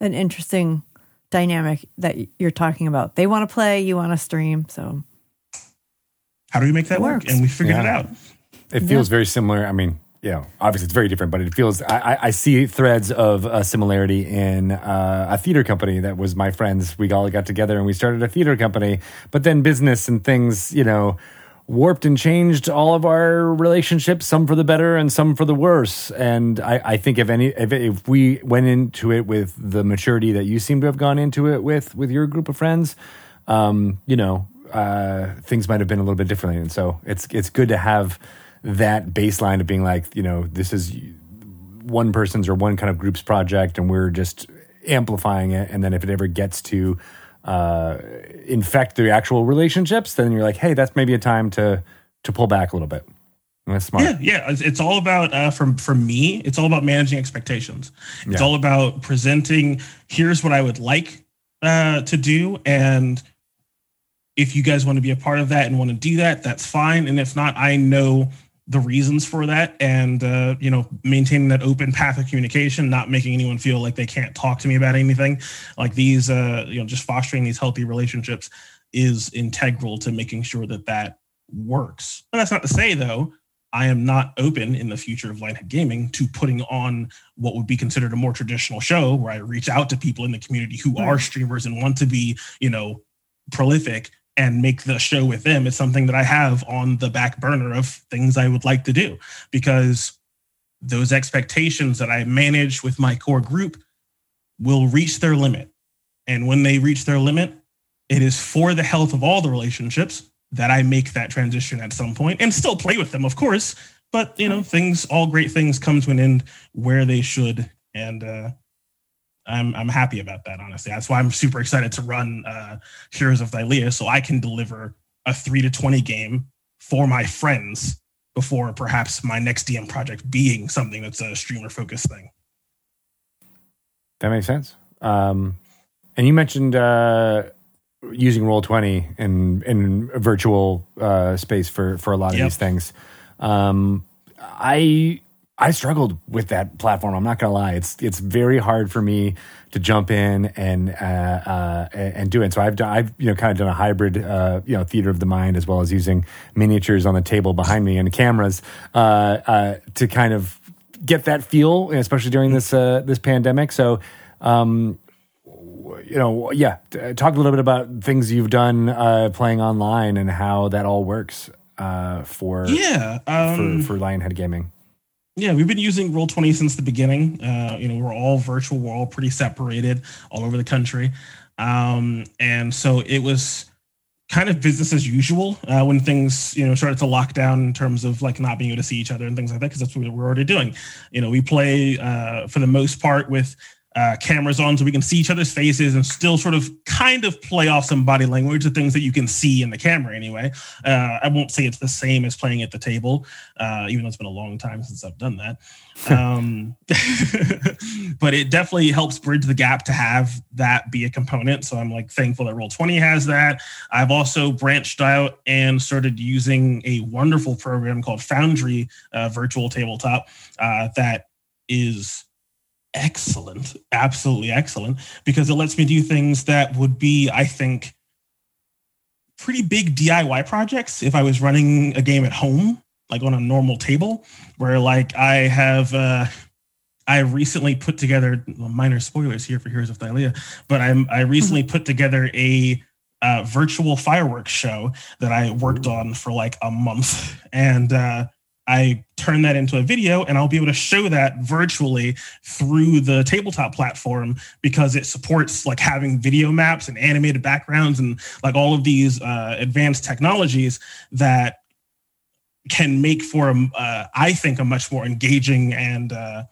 an interesting dynamic that you're talking about. They want to play, you want to stream, so how do we make that work? And we figured yeah. it out. It feels yeah. very similar. I mean, yeah, obviously it's very different, but it feels I, I, I see threads of uh, similarity in uh, a theater company that was my friends. We all got together and we started a theater company, but then business and things, you know, warped and changed all of our relationships, some for the better and some for the worse. And I, I think if any, if, if we went into it with the maturity that you seem to have gone into it with, with your group of friends, um, you know, uh, things might have been a little bit differently. And so it's, it's good to have that baseline of being like, you know, this is one person's or one kind of group's project, and we're just amplifying it. And then if it ever gets to uh, infect the actual relationships, then you're like, hey, that's maybe a time to to pull back a little bit. And that's smart. Yeah, yeah. It's, it's all about uh, from for me. It's all about managing expectations. It's Yeah. all about presenting. Here's what I would like uh, to do, and if you guys want to be a part of that and want to do that, that's fine. And if not, I know the reasons for that, and uh, you know, maintaining that open path of communication, not making anyone feel like they can't talk to me about anything. Like these, uh, you know, just fostering these healthy relationships is integral to making sure that that works. And that's not to say though I am not open in the future of Lionhead Gaming to putting on what would be considered a more traditional show where I reach out to people in the community who are streamers and want to be, you know, prolific and make the show with them. It's something that I have on the back burner of things I would like to do because those expectations that I manage with my core group will reach their limit. And when they reach their limit, it is for the health of all the relationships that I make that transition at some point and still play with them, of course. But you know, things, all great things come to an end where they should. And uh I'm I'm happy about that, honestly. That's why I'm super excited to run uh Heroes of Thylea so I can deliver a three to twenty game for my friends before perhaps my next DM project being something that's a streamer focused thing. That makes sense. Um, and you mentioned uh, using Roll Twenty in in a virtual uh, space for for a lot of Yep. these things. Um, I I struggled with that platform. I'm not gonna lie. It's it's very hard for me to jump in and uh, uh, and do it. So I've done I've you know kind of done a hybrid uh, you know theater of the mind as well as using miniatures on the table behind me and cameras uh, uh, to kind of get that feel, especially during this uh, this pandemic. So. Um, you know, yeah, talk a little bit about things you've done uh, playing online and how that all works uh, for Yeah. Um, for for Lionhead Gaming. Yeah, we've been using Roll20 since the beginning. Uh, you know, we're all virtual, we're all pretty separated all over the country. Um, and so it was kind of business as usual uh, when things, you know, started to lock down in terms of like not being able to see each other and things like that, because that's what we're already doing. You know, we play uh, for the most part with uh, cameras on so we can see each other's faces and still sort of kind of play off some body language, the things that you can see in the camera anyway. Uh, I won't say it's the same as playing at the table, uh, even though it's been a long time since I've done that. (laughs) Um, (laughs) but it definitely helps bridge the gap to have that be a component. So I'm like thankful that Roll20 has that. I've also branched out and started using a wonderful program called Foundry uh, Virtual Tabletop uh, that is excellent, absolutely excellent, because it lets me do things that would be, I think, pretty big DIY projects if I was running a game at home, like on a normal table, where like I have uh I recently put together well, minor spoilers here for Heroes of Thylea, but I'm I recently put together a uh, virtual fireworks show that I worked on for like a month, (laughs) and uh, I turn that into a video, and I'll be able to show that virtually through the tabletop platform because it supports like having video maps and animated backgrounds and like all of these uh, advanced technologies that can make for a, uh, I think a much more engaging and uh,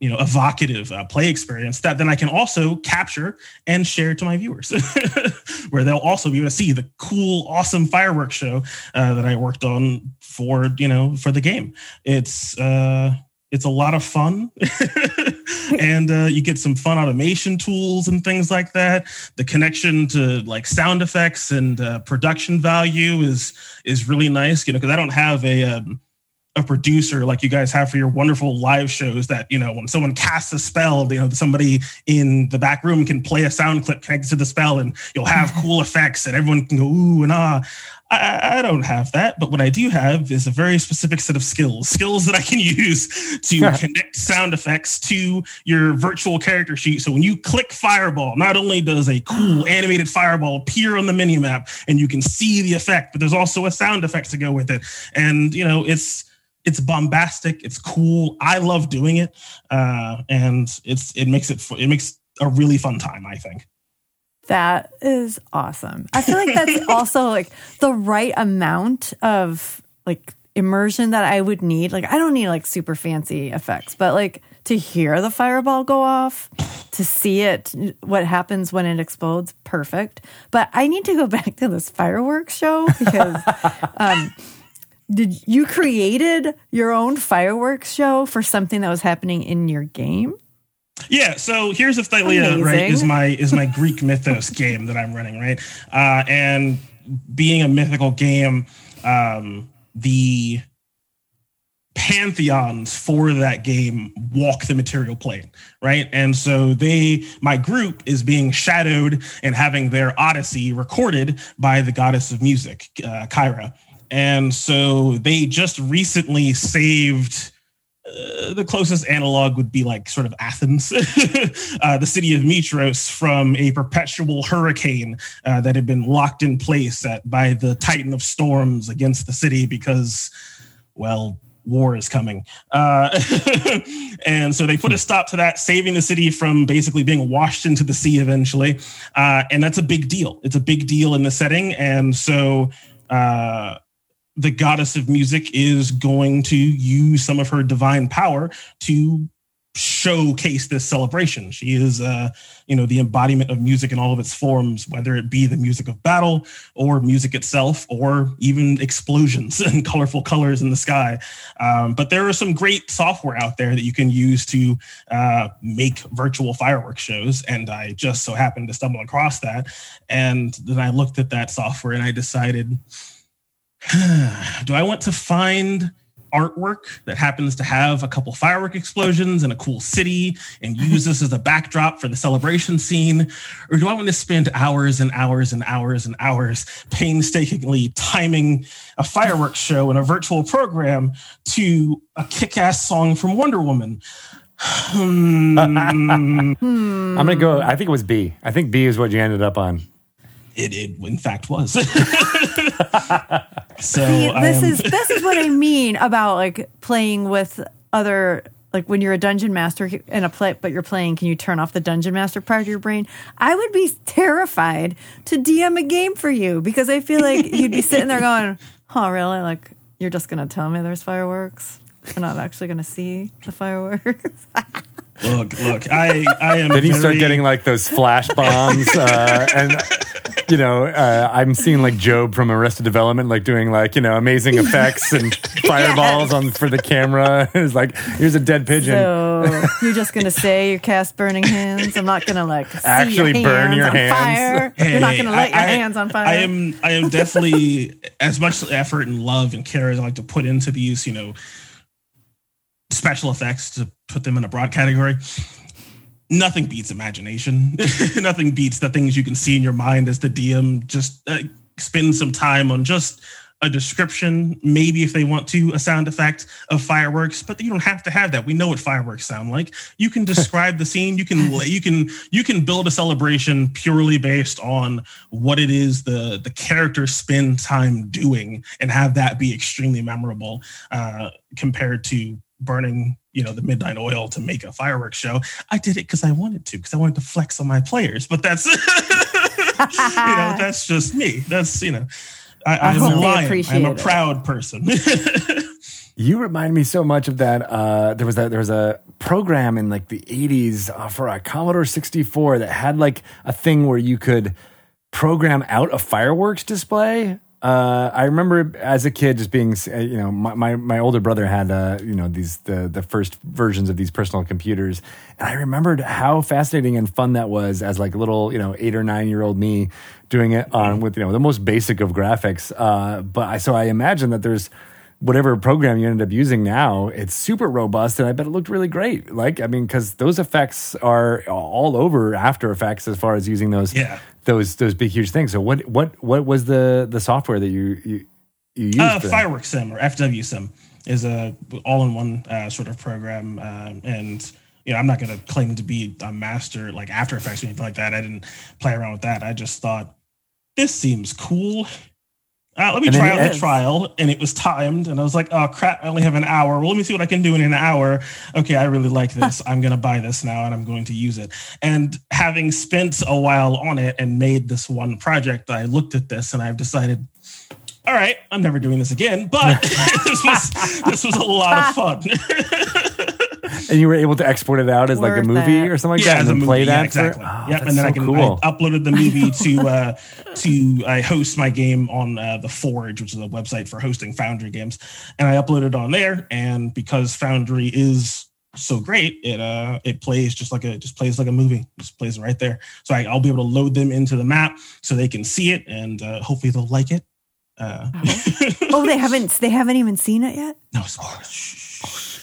you know evocative uh, play experience that then I can also capture and share to my viewers, (laughs) where they'll also be able to see the cool, awesome fireworks show uh, that I worked on for you know for the game. It's uh, it's a lot of fun, (laughs) and uh, you get some fun automation tools and things like that. The connection to like sound effects and uh, production value is is really nice. You know, because I don't have a um, a producer like you guys have for your wonderful live shows that you know when someone casts a spell you know somebody in the back room can play a sound clip connected to the spell and you'll have (laughs) cool effects and everyone can go ooh and ah I, I don't have that, but what I do have is a very specific set of skills, skills that I can (laughs) use to connect sound effects to your virtual character sheet. So when you click Fireball, not only does a cool (sighs) animated fireball appear on the mini map and you can see the effect, but there's also a sound effect to go with it. And you know, it's it's bombastic, it's cool. I love doing it, uh, and it's it makes it it makes a really fun time. I think. That is awesome. I feel like that's (laughs) also like the right amount of like immersion that I would need. Like I don't need like super fancy effects, but like to hear the fireball go off, to see it what happens when it explodes, perfect. But I need to go (laughs) back to this fireworks show because (laughs) um did you created your own fireworks show for something that was happening in your game? Yeah, so Heroes of Thylea, right, is my is my Greek mythos game that I'm running, right? Uh, and being a mythical game, um, the pantheons for that game walk the material plane, right? And so they, my group is being shadowed and having their Odyssey recorded by the goddess of music, uh, Kyra. And so they just recently saved uh, the closest analog would be like sort of Athens, (laughs) uh, the city of Mytros, from a perpetual hurricane uh, that had been locked in place at, by the Titan of Storms against the city because, well, war is coming. Uh, (laughs) and so they put a stop to that, saving the city from basically being washed into the sea eventually. Uh, and that's a big deal. It's a big deal in the setting. And so the goddess of music is going to use some of her divine power to showcase this celebration. She is, uh, you know, the embodiment of music in all of its forms, whether it be the music of battle or music itself, or even explosions (laughs) and colorful colors in the sky. Um, but there are some great software out there that you can use to uh, make virtual fireworks shows. And I just so happened to stumble across that. And then I looked at that software and I decided, (sighs) do I want to find artwork that happens to have a couple firework explosions and a cool city and use this as a backdrop for the celebration scene? Or do I want to spend hours and hours and hours and hours painstakingly timing a fireworks show in a virtual program to a kick ass song from Wonder Woman? (sighs) (laughs) Hmm. I'm going to go, I think it was B. I think B is what you ended up on. It, it in fact was. (laughs) so See, this um, is this is what I mean about like playing with other like when you're a dungeon master in a play but you're playing can you turn off the dungeon master part of your brain? I would be terrified to dm a game for you because i feel like you'd be sitting there going oh really? Like you're just gonna tell me there's fireworks? We're not actually gonna see the fireworks (laughs) look look i i am then you very... start getting like those flash bombs uh, and you know, uh, I'm seeing like Gob from Arrested Development, like doing like you know amazing effects and (laughs) fireballs on for the camera. (laughs) it's like here's a dead pigeon. So you're just gonna say you cast burning hands. I'm not gonna like actually your burn your hands. hands. Hey, you're not gonna light I, your I, hands on fire. I am. I am definitely as much effort and love and care as I like to put into these. You know special effects to put them in a broad category nothing beats imagination. (laughs) nothing beats the things you can see in your mind as the DM. Just uh, spend some time on just a description, maybe if they want to, a sound effect of fireworks, but you don't have to have that. We know what fireworks sound like. You can describe the scene. You can you can you can build a celebration purely based on what it is the the characters spend time doing, and have that be extremely memorable uh, compared to burning you know the midnight oil to make a fireworks show. I did it because i wanted to because i wanted to flex on my players but that's (laughs) you know (laughs) that's just me. That's you know I, i am a lion. I'm a proud person. (laughs) You remind me so much of that uh, there was that there was a program in like the 80s uh, for a commodore 64 that had like a thing where you could program out a fireworks display uh, I remember as a kid just being, uh, you know, my, my, my older brother had, uh, you know, these the the first versions of these personal computers, and I remembered how fascinating and fun that was as like little, you know, eight or nine year old me doing it on with you know the most basic of graphics. Uh, but I so I imagine that there's whatever program you ended up using now, it's super robust, and I bet it looked really great. Like, I mean, because those effects are all over After Effects as far as using those Yeah. those those big huge things. So what what what was the the software that you you, you used? Uh. Fireworks Sim or FW Sim is a all-in-one uh, sort of program, um, and you know I'm not going to claim to be a master like After Effects or anything like that. I didn't play around with that. I just thought this seems cool. Uh, let me And try out the trial, and it was timed, and I was like, "Oh crap! I only have an hour. Well, let me see what I can do in an hour." Okay, I really like this. (laughs) I'm going to buy this now, and I'm going to use it. And having spent a while on it and made this one project, I looked at this and I've decided all right, I'm never doing this again. But (laughs) this was this was a lot of fun. (laughs) and you were able to export it out as like a movie for it. or something like yeah, that, and then movie, play yeah, that. exactly. For, oh, yep, and then so I can cool. I uploaded the movie (laughs) to uh, to I host my game on uh, the Forge, which is a website for hosting Foundry games, and I uploaded on there. And because Foundry is so great, it uh it plays just like a it just plays like a movie, just plays right there. So I, I'll be able to load them into the map so they can see it, and uh, hopefully they'll like it. Uh, Oh, they haven't they haven't even seen it yet. (laughs) no spoilers.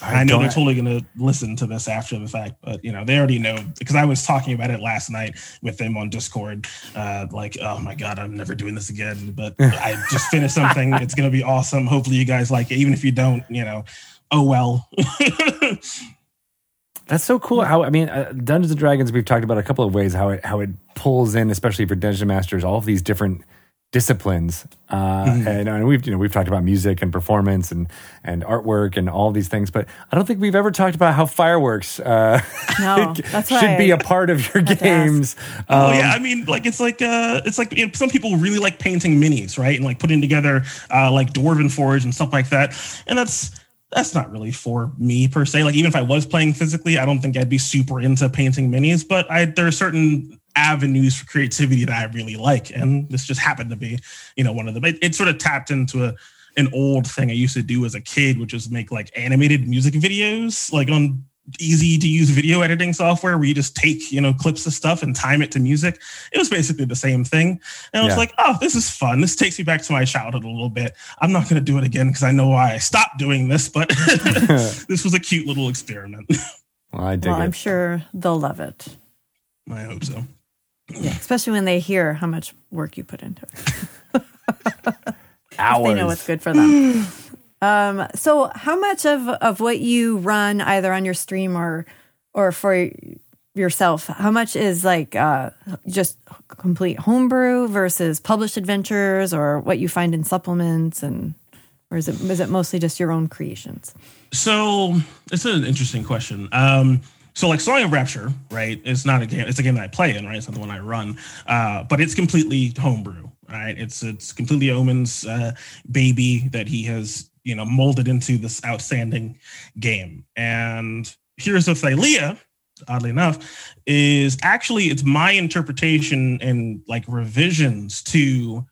I I know they're totally going to listen to this after the fact, but you know they already know because I was talking about it last night with them on Discord. Uh, like, oh my god, I'm never doing this again. But (laughs) I just finished something. It's going to be awesome. Hopefully, you guys like it. Even if you don't, you know, oh well. (laughs) That's so cool. How I mean, uh, Dungeons and Dragons. We've talked about a couple of ways how it how it pulls in, especially for dungeon masters, all of these different disciplines. Uh, and, and we've you know we've talked about music and performance and and artwork and all these things, but I don't think we've ever talked about how fireworks uh, No, (laughs) that's should be a part of your had to ask. games. Oh Um, yeah, I mean, like it's like uh, it's like you know, some people really like painting minis, right? And like putting together uh, like Dwarven Forge and stuff like that. And that's that's not really for me per se. Like even if I was playing physically, I don't think I'd be super into painting minis. But I there are certain avenues for creativity that I really like, and mm-hmm. this just happened to be, you know, one of them. It, it sort of tapped into a an old thing I used to do as a kid, which is make like animated music videos, like on easy to use video editing software where you just take you know clips of stuff and time it to music. It was basically the same thing. And i was Yeah. like oh this is fun. This takes me back to my childhood a little bit. I'm not going to do it again because i know why i stopped doing this but (laughs) (laughs) this was a cute little experiment. (laughs) Well, I dig well, I'm sure they'll love it. i hope so Yeah, especially when they hear how much work you put into it. (laughs) Hours. They know what's good for them. (gasps) um, so, how much of of what you run, either on your stream or or for yourself, how much is like uh, just complete homebrew versus published adventures, or what you find in supplements, and or is it is it mostly just your own creations? So it's an interesting question. Um, so like Song of Rapture, right? It's not a game. It's a game that I play in, right? It's not the one I run, uh, but it's completely homebrew, right? It's it's completely Omen's uh, baby that he has you know molded into this outstanding game. And Heroes of Thylea, oddly enough, is actually it's my interpretation and like revisions to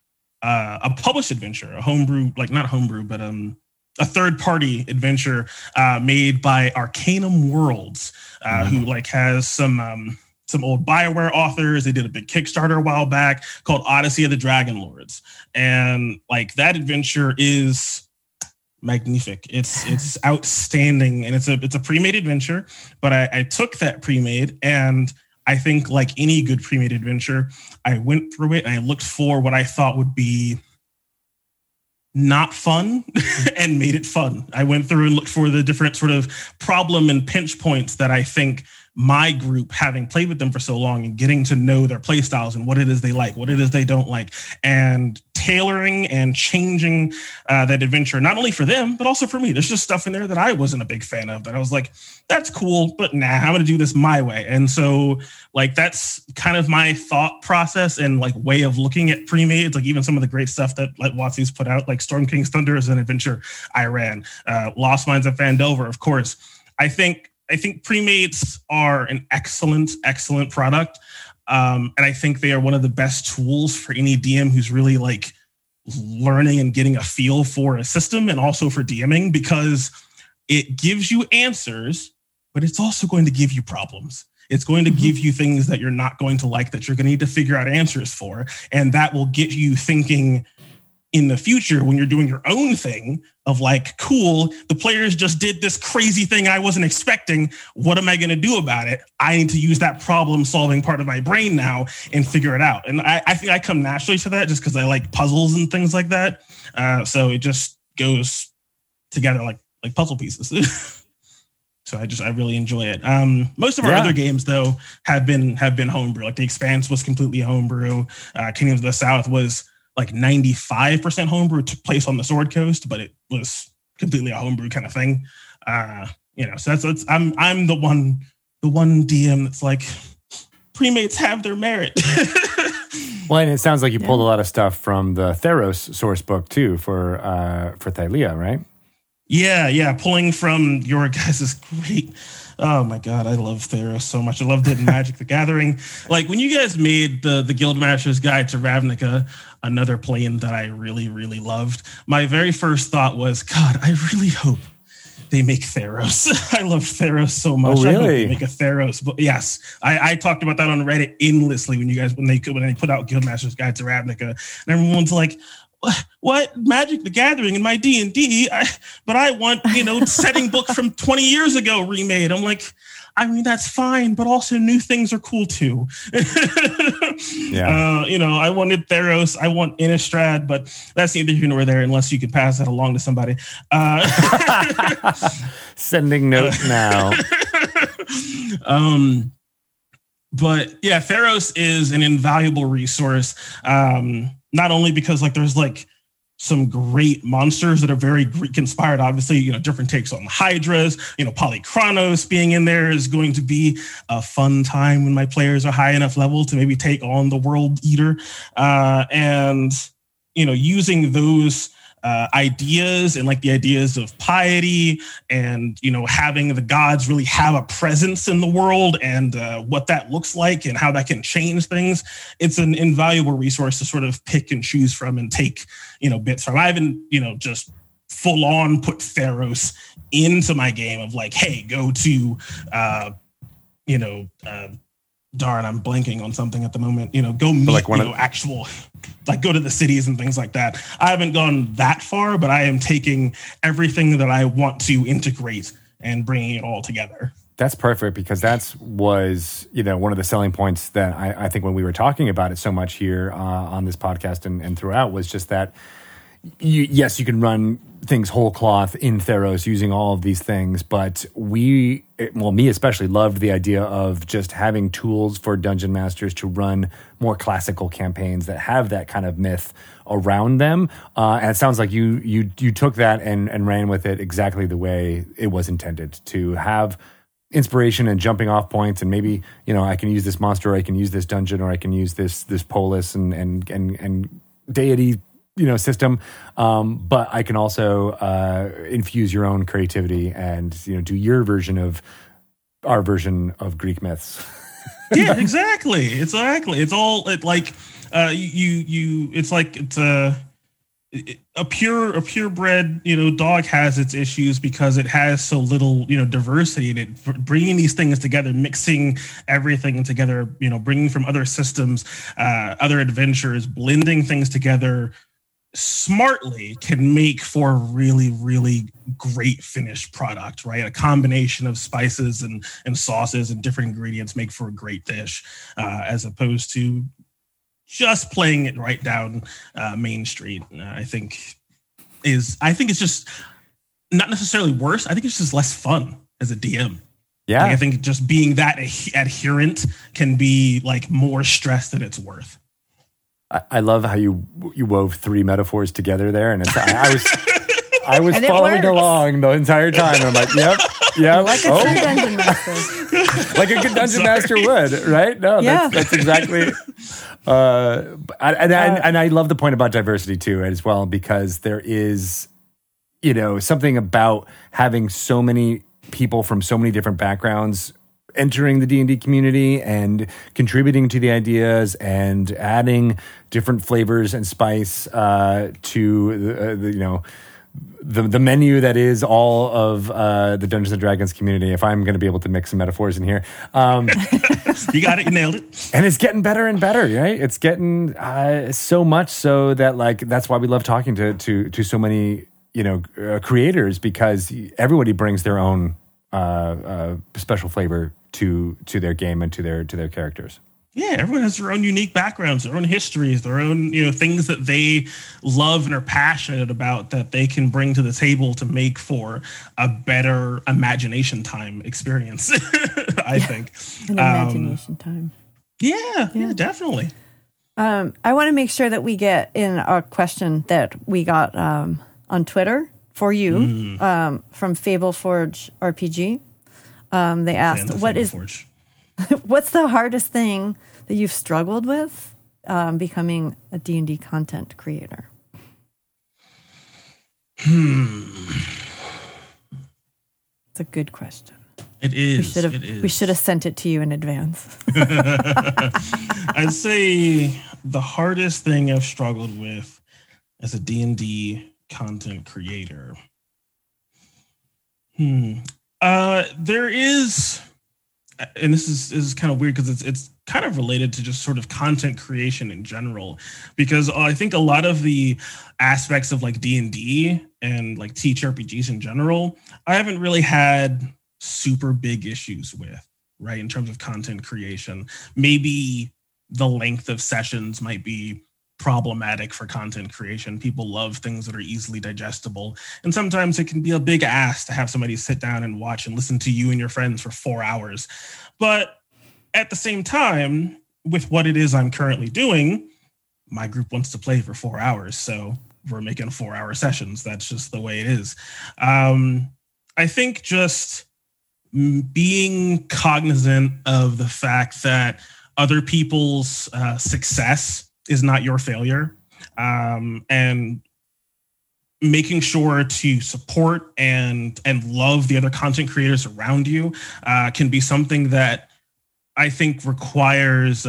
uh, a published adventure, a homebrew, like not homebrew, but um a third party adventure uh, made by Arcanum Worlds, uh, who like has some um, some old Bioware authors. They did a big Kickstarter a while back called Odyssey of the Dragon Lords, and like that adventure is magnific. It's (laughs) it's outstanding, and it's a it's a pre-made adventure. But I, I took that pre-made and. I think, like any good pre-made adventure, I went through it and I looked for what I thought would be not fun (laughs) and made it fun. I went through and looked for the different sort of problem and pinch points that I think my group, having played with them for so long and getting to know their play styles and what it is they like, what it is they don't like, and tailoring and changing uh, that adventure, not only for them, but also for me. There's just stuff in there that I wasn't a big fan of that I was like, that's cool, but nah, I'm to do this my way. And so, like, that's kind of my thought process and like way of looking at pre-mades. Like, even some of the great stuff that like WotC's put out, like Storm King's Thunder is an adventure I ran, uh, Lost Minds of Phandelver, of course. I think I think pre-mades are an excellent, excellent product. Um, and I think they are one of the best tools for any DM who's really like learning and getting a feel for a system and also for DMing because it gives you answers, but it's also going to give you problems. It's going to give you things that you're not going to like that you're going to need to figure out answers for. And that will get you thinking in the future when you're doing your own thing of like cool the players just did this crazy thing i wasn't expecting. What am i going to do about it? I need to use that problem solving part of my brain now and figure it out. And i, I think i come naturally to that just because i like puzzles and things like that. Uh, so it just goes together like like puzzle pieces. (laughs) So i just i really enjoy it. Um most of our Yeah. other games though have been have been homebrew. Like the expanse was completely homebrew. Uh kingdoms of the south was like 95% homebrew took place on the sword coast but it was completely a homebrew kind of thing uh you know so that's, that's i'm i'm the one the one dm that's like premades have their merit (laughs) Well, and it sounds like you pulled a lot of stuff from the Theros source book too for uh, for Thylea, right? Yeah, yeah, pulling from your guys' is great. Oh my god, I love Theros so much. I loved it in Magic the Gathering. Like when you guys made the the Guildmaster's Guide to Ravnica, another plane that I really really loved. My very first thought was, God, I really hope they make Theros. (laughs) I love Theros so much. Oh, really? make a Theros. But yes, I, I talked about that on Reddit endlessly when you guys when they when they put out Guildmaster's Guide to Ravnica, and everyone's like, "What? What? Magic the Gathering in my D and D? But I want you know setting book from (laughs) twenty years ago remade." I'm like. I mean that's fine, but also new things are cool too. (laughs) Yeah. Uh, you know, I wanted Theros, I want Innistrad, but that's neither here nor there unless you can pass that along to somebody. Uh, (laughs) Sending note now. um, but yeah, Theros is an invaluable resource. Um, not only because like there's like some great monsters that are very Greek inspired. Obviously, you know, different takes on Hydras. You know, Polukranos being in there is going to be a fun time when my players are high enough level to maybe take on the World Eater. Uh, and you know, using those uh, ideas and like the ideas of piety and you know having the gods really have a presence in the world and uh, what that looks like and how that can change things. It's an invaluable resource to sort of pick and choose from and take you know bits from. I haven't you know just full on put theros into my game of like hey go to uh you know uh darn i'm blanking on something at the moment. You know go meet like one you of- actual like go to the cities and things like that. I haven't gone that far but i am taking everything that i want to integrate and bringing it all together. That's perfect because that's was you know one of the selling points that I, I think when we were talking about it so much here uh, on this podcast and, and throughout was just that you, yes you can run things whole cloth in Theros using all of these things, but we well me especially loved the idea of just having tools for dungeon masters to run more classical campaigns that have that kind of myth around them. Uh, and it sounds like you you you took that and and ran with it exactly the way it was intended to have inspiration and jumping off points and maybe you know I can use this monster or I can use this dungeon or I can use this this polis and and and and deity you know system um, but I can also uh, infuse your own creativity and you know do your version of our version of Greek myths (laughs) yeah, exactly. Exactly. It's all it, like uh, you you. It's like it's a a pure a purebred you know dog has its issues because it has so little you know diversity in it bringing these things together mixing everything together you know bringing from other systems uh, other adventures blending things together smartly can make for a really really great finished product right? A combination of spices and and sauces and different ingredients make for a great dish uh, as opposed to just playing it right down uh, main street. Uh, i think is i think it's just not necessarily worse. I think it's just less fun as a dm yeah. Like, i think just being that adhe- adherent can be like more stress than it's worth I, I love how you you wove three metaphors together there and it's I, I was I was (laughs) And following along the entire time I'm like yep yep Like a oh. dungeon master. (laughs) like a good dungeon master would, right? No, Yeah. that's, that's exactly. Uh, and, and, and I love the point about diversity too, as well, because there is, you know, something about having so many people from so many different backgrounds entering the D&D community and contributing to the ideas and adding different flavors and spice uh, to the, uh, the you know the the menu that is all of uh, the Dungeons and Dragons community. If I'm going to be able to mix some metaphors in here, um, (laughs) you got it, you nailed it. and it's getting better and better, right? It's getting uh, so much so that like that's why we love talking to to to so many you know uh, creators because everybody brings their own uh, uh, special flavor to to their game and to their to their characters. Yeah, everyone has their own unique backgrounds, their own histories, their own you know things that they love and are passionate about that they can bring to the table to make for a better imagination time experience. (laughs) I think An imagination time. Yeah, yeah, definitely. Um, I want to make sure that we get in a question that we got um, on Twitter for you um, from Fable Forge RPG. Um, they asked, And "What Forge. (laughs) what's the hardest thing that you've struggled with um, becoming a D and D content creator?" It's a good question. It We should have it is. we should have sent it to you in advance. (laughs) I'd say the hardest thing I've struggled with as a D&D content creator. Hmm. Uh there is and this is, is kind of weird because it's it's kind of related to just sort of content creation in general. Because I think a lot of the aspects of like D&D and like TTRPGs in general I haven't really had super big issues with right in terms of content creation. Maybe the length of sessions might be problematic for content creation. People love things that are easily digestible. And sometimes it can be a big ask to have somebody sit down and watch and listen to you and your friends for 4 hours. But at the same time with what it is I'm currently doing my group wants to play for 4 hours. So we're making 4 hour sessions. That's just the way it is. Um I think just being cognizant of the fact that other people's uh, success is not your failure. Um, and making sure to support and and love the other content creators around you uh, can be something that i think requires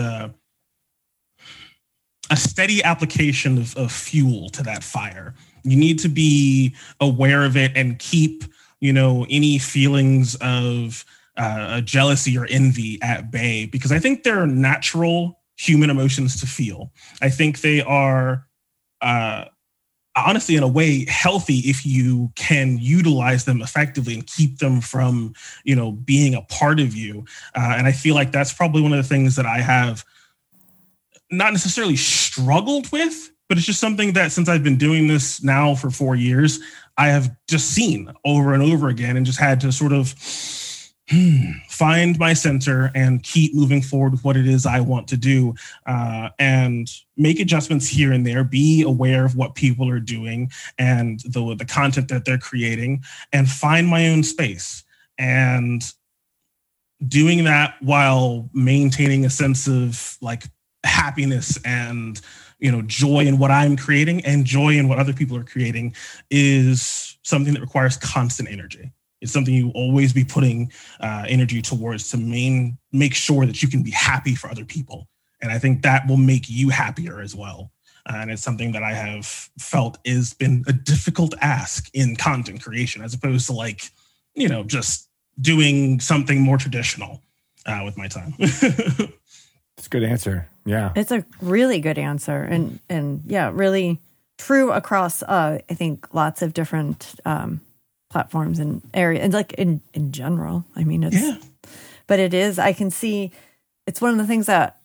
a steady application of, of fuel to that fire. You need to be aware of it and keep you know any feelings of uh, jealousy or envy at bay because i think they're natural human emotions to feel. I think they are uh, honestly in a way healthy if you can utilize them effectively and keep them from you know being a part of you. Uh, and i feel like that's probably one of the things that i have not necessarily struggled with but it's just something that since i've been doing this now for four years i have just seen over and over again and just had to sort of find my center and keep moving forward with what it is I want to do uh, and make adjustments here and there, be aware of what people are doing and the, the content that they're creating, and find my own space. And doing that while maintaining a sense of like happiness and you know joy in what i'm creating and joy in what other people are creating is something that requires constant energy it's something you always be putting uh, energy towards to main make sure that you can be happy for other people and i think that will make you happier as well Uh, and it's something that i have felt has been a difficult ask in content creation as opposed to like you know just doing something more traditional uh, with my time (laughs) It's a good answer. Yeah. It's a really good answer, and and yeah, really true across. Uh, I think lots of different um, platforms and areas, and like in in general. I mean, it's yeah but it is. I can see. It's one of the things that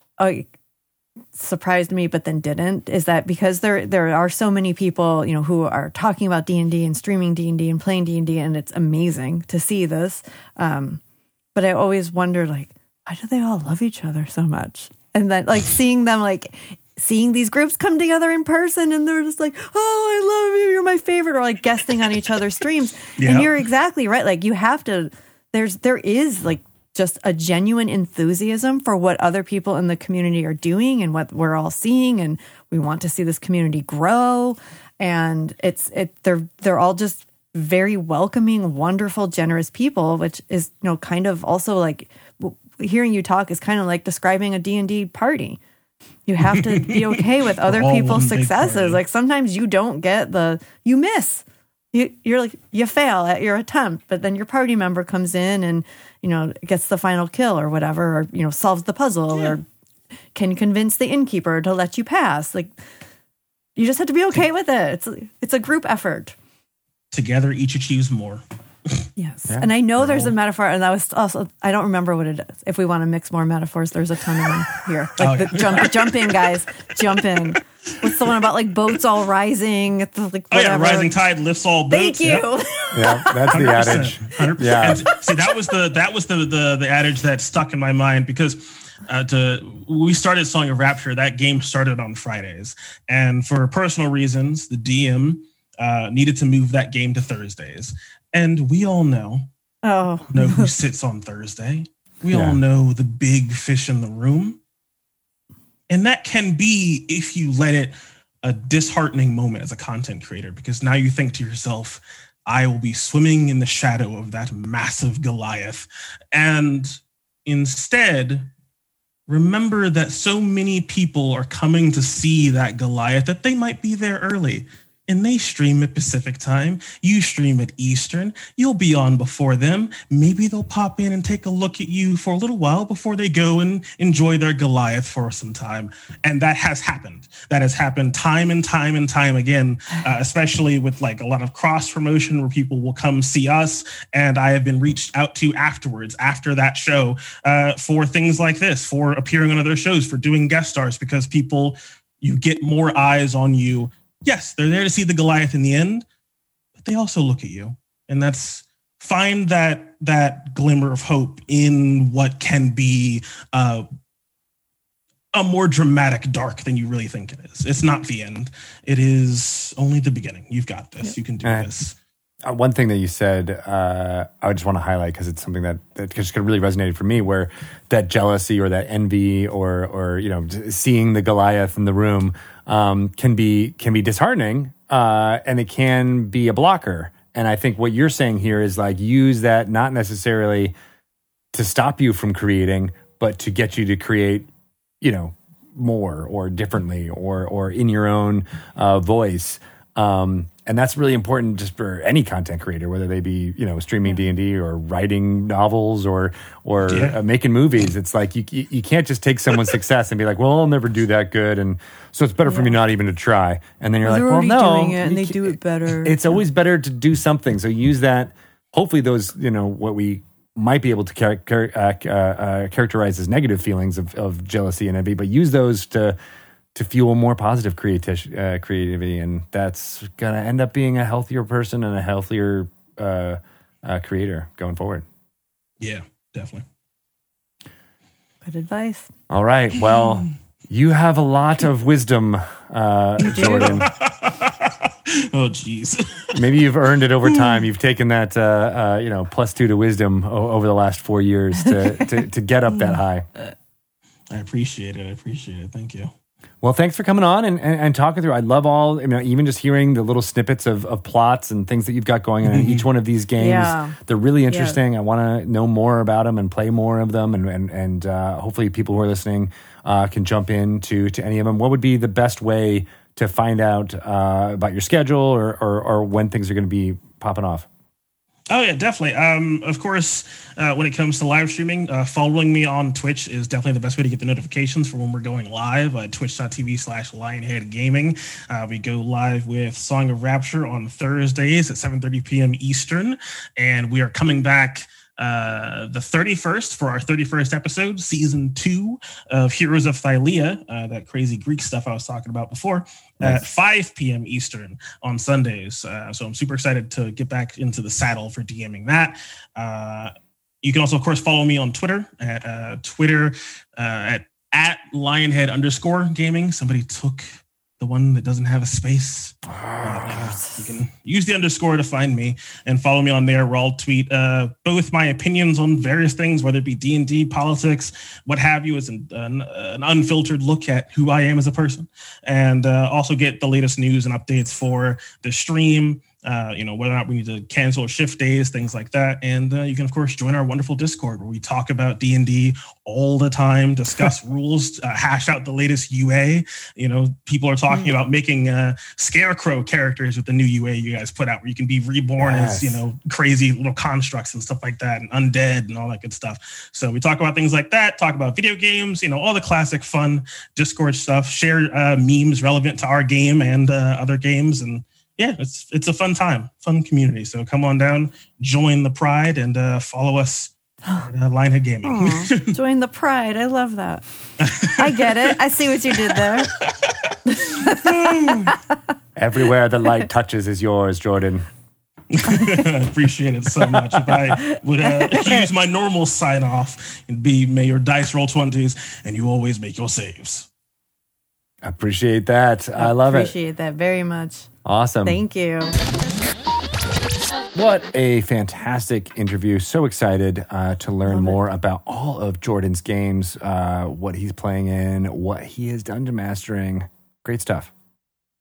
surprised me, but then didn't. Is that because there there are so many people, you know, who are talking about D and D and streaming D and D and playing D and D, and it's amazing to see this. Um, but I always wonder, like, why do they all love each other so much? And then, like, seeing them, like, seeing these groups come together in person, and they're just like, "Oh, I love you, you're my favorite," or like guesting on each other's streams. (laughs) Yeah. And you're exactly right. Like, you have to. There's there is like just a genuine enthusiasm for what other people in the community are doing and what we're all seeing, and we want to see this community grow. And it's it they're they're all just very welcoming, wonderful, generous people, which is you know kind of also like w- hearing you talk is kind of like describing a D&D party. You have to be (laughs) okay with other people's successes. Like sometimes you don't get the you miss you, you're like you fail at your attempt, but then your party member comes in and you know gets the final kill or whatever, or you know solves the puzzle Yeah. or can convince the innkeeper to let you pass. Like you just have to be okay with it. It's it's a group effort. Together, each achieves more. Yes. Yeah. And I know there's a metaphor, and that was also, I don't remember what it is. If we want to mix more metaphors, there's a ton of them here. (laughs) Like, Oh, yeah. the, jump, (laughs) jump in, guys. Jump in. What's the one about like boats all rising? It's like, Oh yeah, rising tide lifts all boats. Thank you. Yep. (laughs) Yeah, that's the 100%, adage. 100%. Yeah. And see, that was the that was the the the adage that stuck in my mind because uh, to we started Song of Rapture. That game started on Fridays, and for personal reasons, the DM uh, needed to move that game to Thursdays. And we all know Oh, know who sits on Thursday. We Yeah. all know the big fish in the room. And that can be, if you let it, a disheartening moment as a content creator, because now you think to yourself, I will be swimming in the shadow of that massive Goliath. And instead, remember that so many people are coming to see that Goliath that they might be there early. And they stream at Pacific time. You stream at Eastern. You'll be on before them. Maybe they'll pop in and take a look at you for a little while before they go and enjoy their Goliath for some time. And that has happened. That has happened time and time and time again, uh, especially with like a lot of cross promotion where people will come see us. And I have been reached out to afterwards, after that show, uh, for things like this, for appearing on other shows, for doing guest stars, because people, you get more eyes on you. Yes, they're there to see the Goliath in the end, but they also look at you. And that's find that that glimmer of hope in what can be uh, a more dramatic dark than you really think it is. It's not the end. It is only the beginning. You've got this. You can do Uh, this. Uh, one thing that you said, uh, I just want to highlight because it's something that, that just really resonated for me, where that jealousy or that envy or or you know seeing the Goliath in the room um, can be can be disheartening, uh, and it can be a blocker. And I think what you're saying here is like use that not necessarily to stop you from creating, but to get you to create, you know, more or differently or or in your own uh, voice. Um, and that's really important just for any content creator, whether they be you know streaming D and D or writing novels or or Yeah. uh, making movies. It's like you you can't just take someone's (laughs) success and be like, well, I'll never do that good, and so it's better for me not even to try. And then you're they're like, well, no, doing it and they do it better. it's always better to do something. So use that. Hopefully, those you know what we might be able to char- char- uh, uh, characterize as negative feelings of, of jealousy and envy, but use those to to fuel more positive creati- uh, creativity, and that's gonna end up being a healthier person and a healthier uh, uh, creator going forward. Yeah, definitely. Good advice. All right. Well, (laughs) you have a lot of wisdom, uh. Jordan. (laughs) oh, jeez. (laughs) Maybe you've earned it over time. You've taken that, uh, uh, you know, plus two to wisdom o- over the last four years to, to, to get up that high. I appreciate it. I appreciate it. Thank you. Well, thanks for coming on and, and, and talking through. I love all, I mean, even just hearing the little snippets of, of plots and things that you've got going on in each (laughs) one of these games. Yeah. They're really interesting. I want to know more about them and play more of them. And, and, and uh, hopefully people who are listening uh, can jump into to any of them. What would be the best way to find out uh, about your schedule or, or, or when things are going to be popping off? Oh yeah, definitely. Um, of course, uh, when it comes to live streaming, uh, following me on Twitch is definitely the best way to get the notifications for when we're going live. Uh, Twitch.tv slash Lionhead Gaming. Uh, we go live with Song of Rapture on Thursdays at 7:30 p.m. Eastern, and we are coming back. Uh, the 31st for our 31st episode, season two of Heroes of Thylea, uh, that crazy Greek stuff I was talking about before, at 5 p.m. Eastern on Sundays. Uh, so I'm super excited to get back into the saddle for DMing that. Uh, you can also, of course, follow me on Twitter at uh, Twitter uh, at at Lionhead underscore gaming. Somebody took the one that doesn't have a space. Uh, you can use the underscore to find me and follow me on there where I'll tweet uh, both my opinions on various things, whether it be D&D, politics, what have you, as an, an, an unfiltered look at who I am as a person. And uh, also get the latest news and updates for the stream, uh, you know, whether or not we need to cancel or shift days, things like that. And uh, you can, of course, join our wonderful Discord where we talk about D and D all the time, discuss (laughs) rules, uh, hash out the latest UA. You know, people are talking Mm. about making uh, scarecrow characters with the new UA you guys put out, where you can be reborn as you know crazy little constructs and stuff like that, and undead and all that good stuff. So we talk about things like that, talk about video games, you know, all the classic fun Discord stuff, share uh, memes relevant to our game and uh, other games, and yeah, it's it's a fun time, fun community. So come on down, join the pride, and uh, follow us at uh, Lionhead Gaming. Aw, join the pride. I love that. I get it. I see what you did there. (laughs) Everywhere the light touches is yours, Jordan. I (laughs) appreciate it so much. If I would uh, use my normal sign off and be, may your dice roll twenties, and you always make your saves. Appreciate that. I love it. Appreciate that very much. Awesome. Thank you. What a fantastic interview. So excited uh, to learn Love it. more about all of Jordan's games, uh, what he's playing in, what he has done to mastering. Great stuff.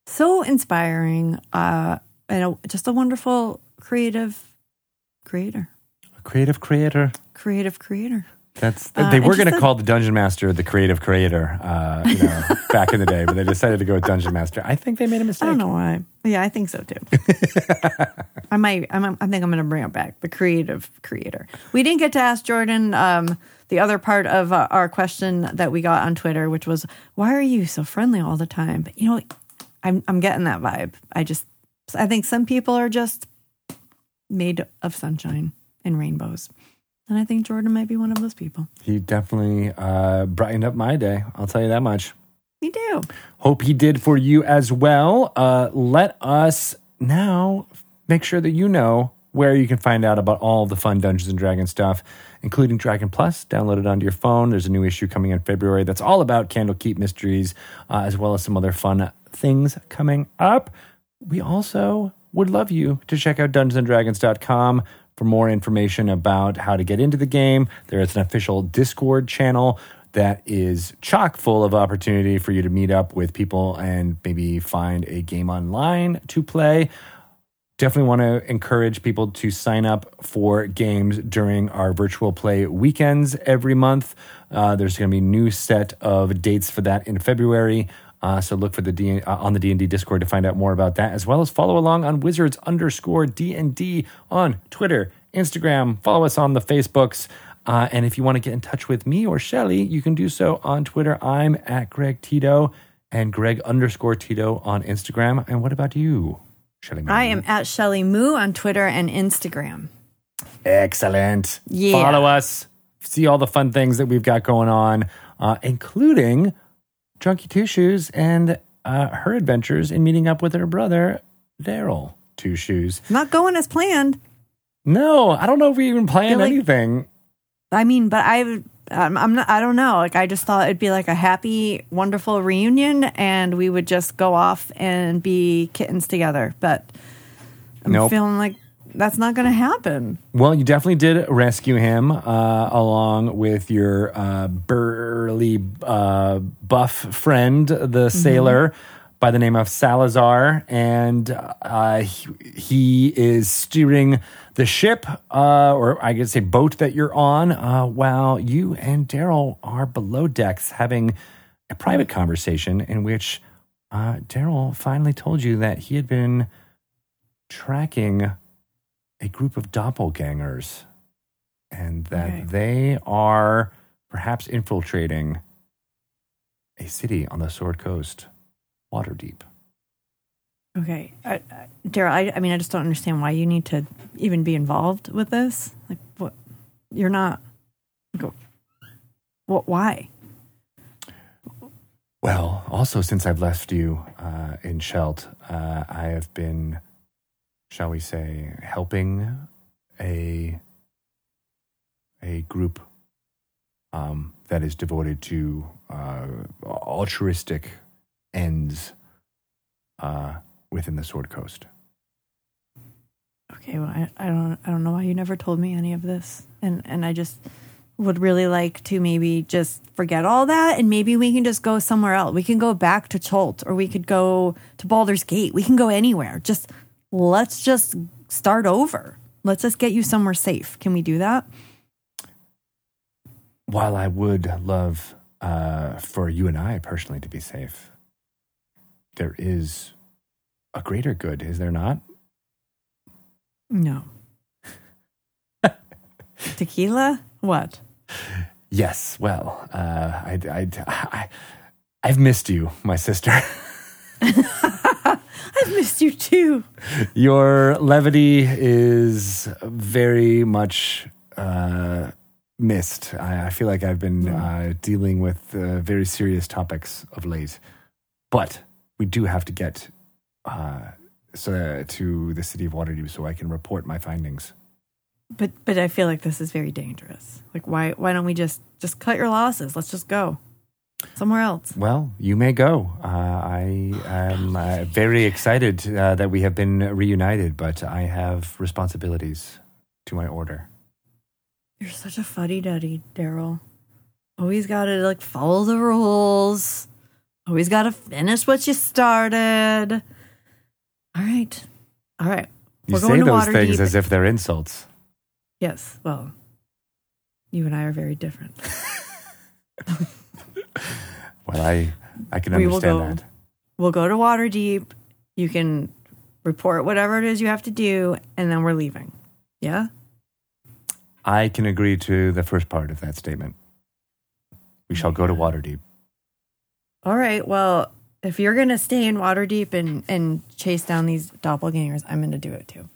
So inspiring. Uh, and a, just a wonderful creative creator. A creative creator. Creative creator. That's Uh, they were going to call the dungeon master the creative creator, uh, you know, (laughs) back in the day, but they decided to go with dungeon master. I think they made a mistake. I don't know why. Yeah, I think so too. (laughs) I might. I'm, I think I'm going to bring it back. The creative creator. We didn't get to ask Jordan um, the other part of uh, our question that we got on Twitter, which was, "Why are you so friendly all the time?" But you know, I'm I'm getting that vibe. I just, I think some people are just made of sunshine and rainbows, and I think Jordan might be one of those people. He definitely uh, brightened up my day. I'll tell you that much. Me too. Hope he did for you as well. Uh, let us now make sure that you know where you can find out about all the fun Dungeons and Dragons stuff, including Dragon Plus. Download it onto your phone. There's a new issue coming in February that's all about Candlekeep mysteries, uh, as well as some other fun things coming up. We also would love you to check out dungeonsanddragons.com for more information about how to get into the game. There is an official Discord channel that is chock full of opportunity for you to meet up with people and maybe find a game online to play. Definitely want to encourage people to sign up for games during our virtual play weekends every month. Uh, there's going to be a new set of dates for that in February. Uh, so look for the D, uh, on the D and D Discord to find out more about that, as well as follow along on Wizards underscore D and D on Twitter, Instagram. Follow us on the Facebooks. Uh, and if you want to get in touch with me or Shelly, you can do so on Twitter. I'm at Greg Tito and Greg underscore Tito on Instagram. And what about you, Shelly? I am at Shelly Moo on Twitter and Instagram. Excellent. Yeah. Follow us. See all the fun things that we've got going on, uh, including Drunky Two Shoes and uh, her adventures in meeting up with her brother, Daryl Two Shoes. Not going as planned. No, I don't know if we even planned like- anything. I mean, but I, I'm, I'm not. I don't know. Like, I just thought it'd be like a happy, wonderful reunion, and we would just go off and be kittens together. But I'm Nope. feeling like that's not going to happen. Well, you definitely did rescue him uh, along with your uh, burly uh, buff friend, the sailor by the name of Salazar. And uh, he, he is steering the ship, uh, or I could say boat that you're on, uh, while you and Daryl are below decks having a private conversation in which uh, Daryl finally told you that he had been tracking a group of doppelgangers and that they are perhaps infiltrating a city on the Sword Coast, Waterdeep. Okay, I, I, Daryl. I, I mean, I just don't understand why you need to even be involved with this. Like, what? You're not. Go. What? Why? Well, also since I've left you uh, in Chult, uh, I have been, shall we say, helping a a group um, that is devoted to uh, altruistic ends uh, within the Sword Coast. Okay, well, I, I don't I don't know why you never told me any of this, and and I just would really like to maybe just forget all that, and maybe we can just go somewhere else. We can go back to Chult, or we could go to Baldur's Gate. We can go anywhere. Just let's just start over. Let's just get you somewhere safe. Can we do that? While I would love uh, for you and I personally to be safe, there is a greater good, is there not? No. (laughs) Tequila? What? Yes. Well, uh, I, I, I, I've missed you, my sister. (laughs) (laughs) I've missed you too. Your levity is very much uh, missed. I, I feel like I've been uh, dealing with uh, very serious topics of late, but we do have to get uh, so, to the city of Waterdeep so I can report my findings. But but I feel like this is very dangerous. Like why why don't we just just cut your losses? Let's just go somewhere else. Well, you may go. Uh, I am uh, very excited uh, that we have been reunited, but I have responsibilities to my order. You're such a fuddy duddy, Daryl. Always got to like follow the rules. Always got to finish what you started. All right, all right. You We're say going to those things Waterdeep. as if they're insults. Yes. Well, you and I are very different. (laughs) I I can We understand go. that. We'll go to Waterdeep. You can report whatever it is you have to do, and then we're leaving. Yeah. I can agree to the first part of that statement. We shall go to Waterdeep. All right. Well, if you're gonna stay in Waterdeep and and chase down these doppelgangers, I'm gonna do it too.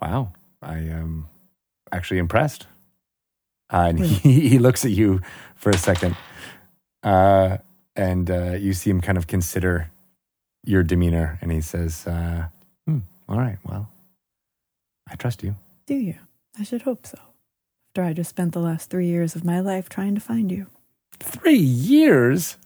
Wow, I am actually impressed. Uh, and (laughs) he, he looks at you for a second, uh, and uh, you see him kind of consider your demeanor, and he says, uh, hmm, "All right, well, I trust you." Do you? I should hope so. After I just spent the last three years of my life trying to find you. Three years.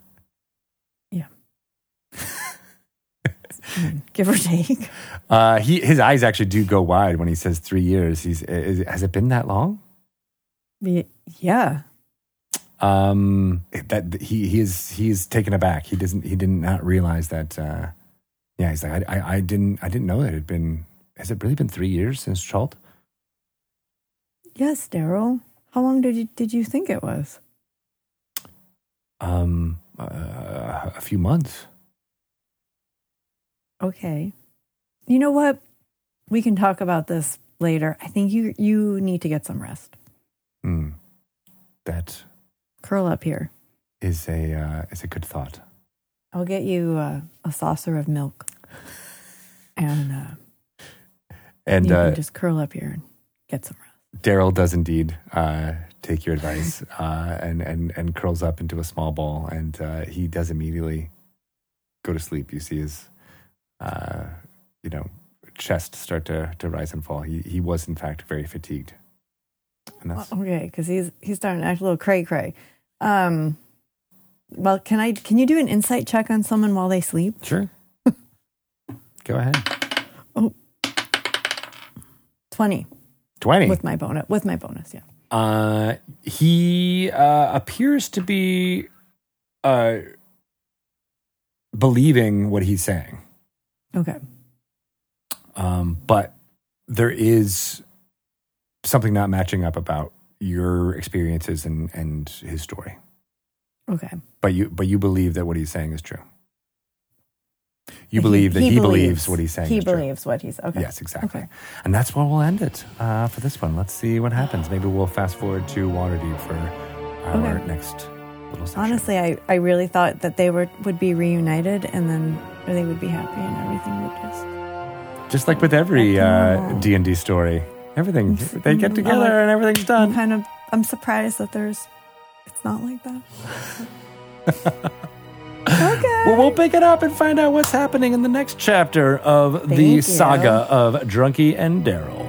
(laughs) I mean, give or take. Uh, he his eyes actually do go wide when he says three years. He's is, has it been that long? Yeah. Um, that he he is he is taken aback. He doesn't he did not realize that. Uh, yeah, he's like I, I I didn't I didn't know that it had been. Has it really been three years since Chult? Yes, Daryl. How long did you did you think it was? Um, uh, a few months. Okay. You know what? We can talk about this later. I think you you need to get some rest. Hmm. That Curl up here. is a uh, is a good thought. I'll get you uh, a saucer of milk, and uh, And you uh, can just curl up here and get some rest. Daryl does indeed uh, take your advice (laughs) uh, and, and, and curls up into a small ball, and uh, he does immediately go to sleep. You see his, uh, you know, chest start to, to rise and fall. He, he was, in fact, very fatigued. And that's, Okay, because he's he's starting to act a little cray cray. Um, well, can I can you do an insight check on someone while they sleep? Sure. (laughs) Go ahead. Oh. Twenty 20. with my bonus. With my bonus, yeah. Uh, he uh, appears to be uh, believing what he's saying. Okay. um, but there is something not matching up about your experiences and, and his story. Okay. But you but you believe that what he's saying is true. You He- believe that he, believes, believes what he's saying. He is true. believes what he's okay. Yes, exactly. Okay. And that's where we'll end it uh, for this one. Let's see what happens. Maybe we'll fast forward to Waterdeep for our Okay. next little section. Honestly, I, I really thought that they were would be reunited and then they would be happy and everything would just. just like with every uh, D and D story, everything they get together like- and everything's I'm done. kind of I'm surprised that there's it's not like that. (laughs) okay. Well, we'll pick it up and find out what's happening in the next chapter of the you. saga of Drunky and Daryl.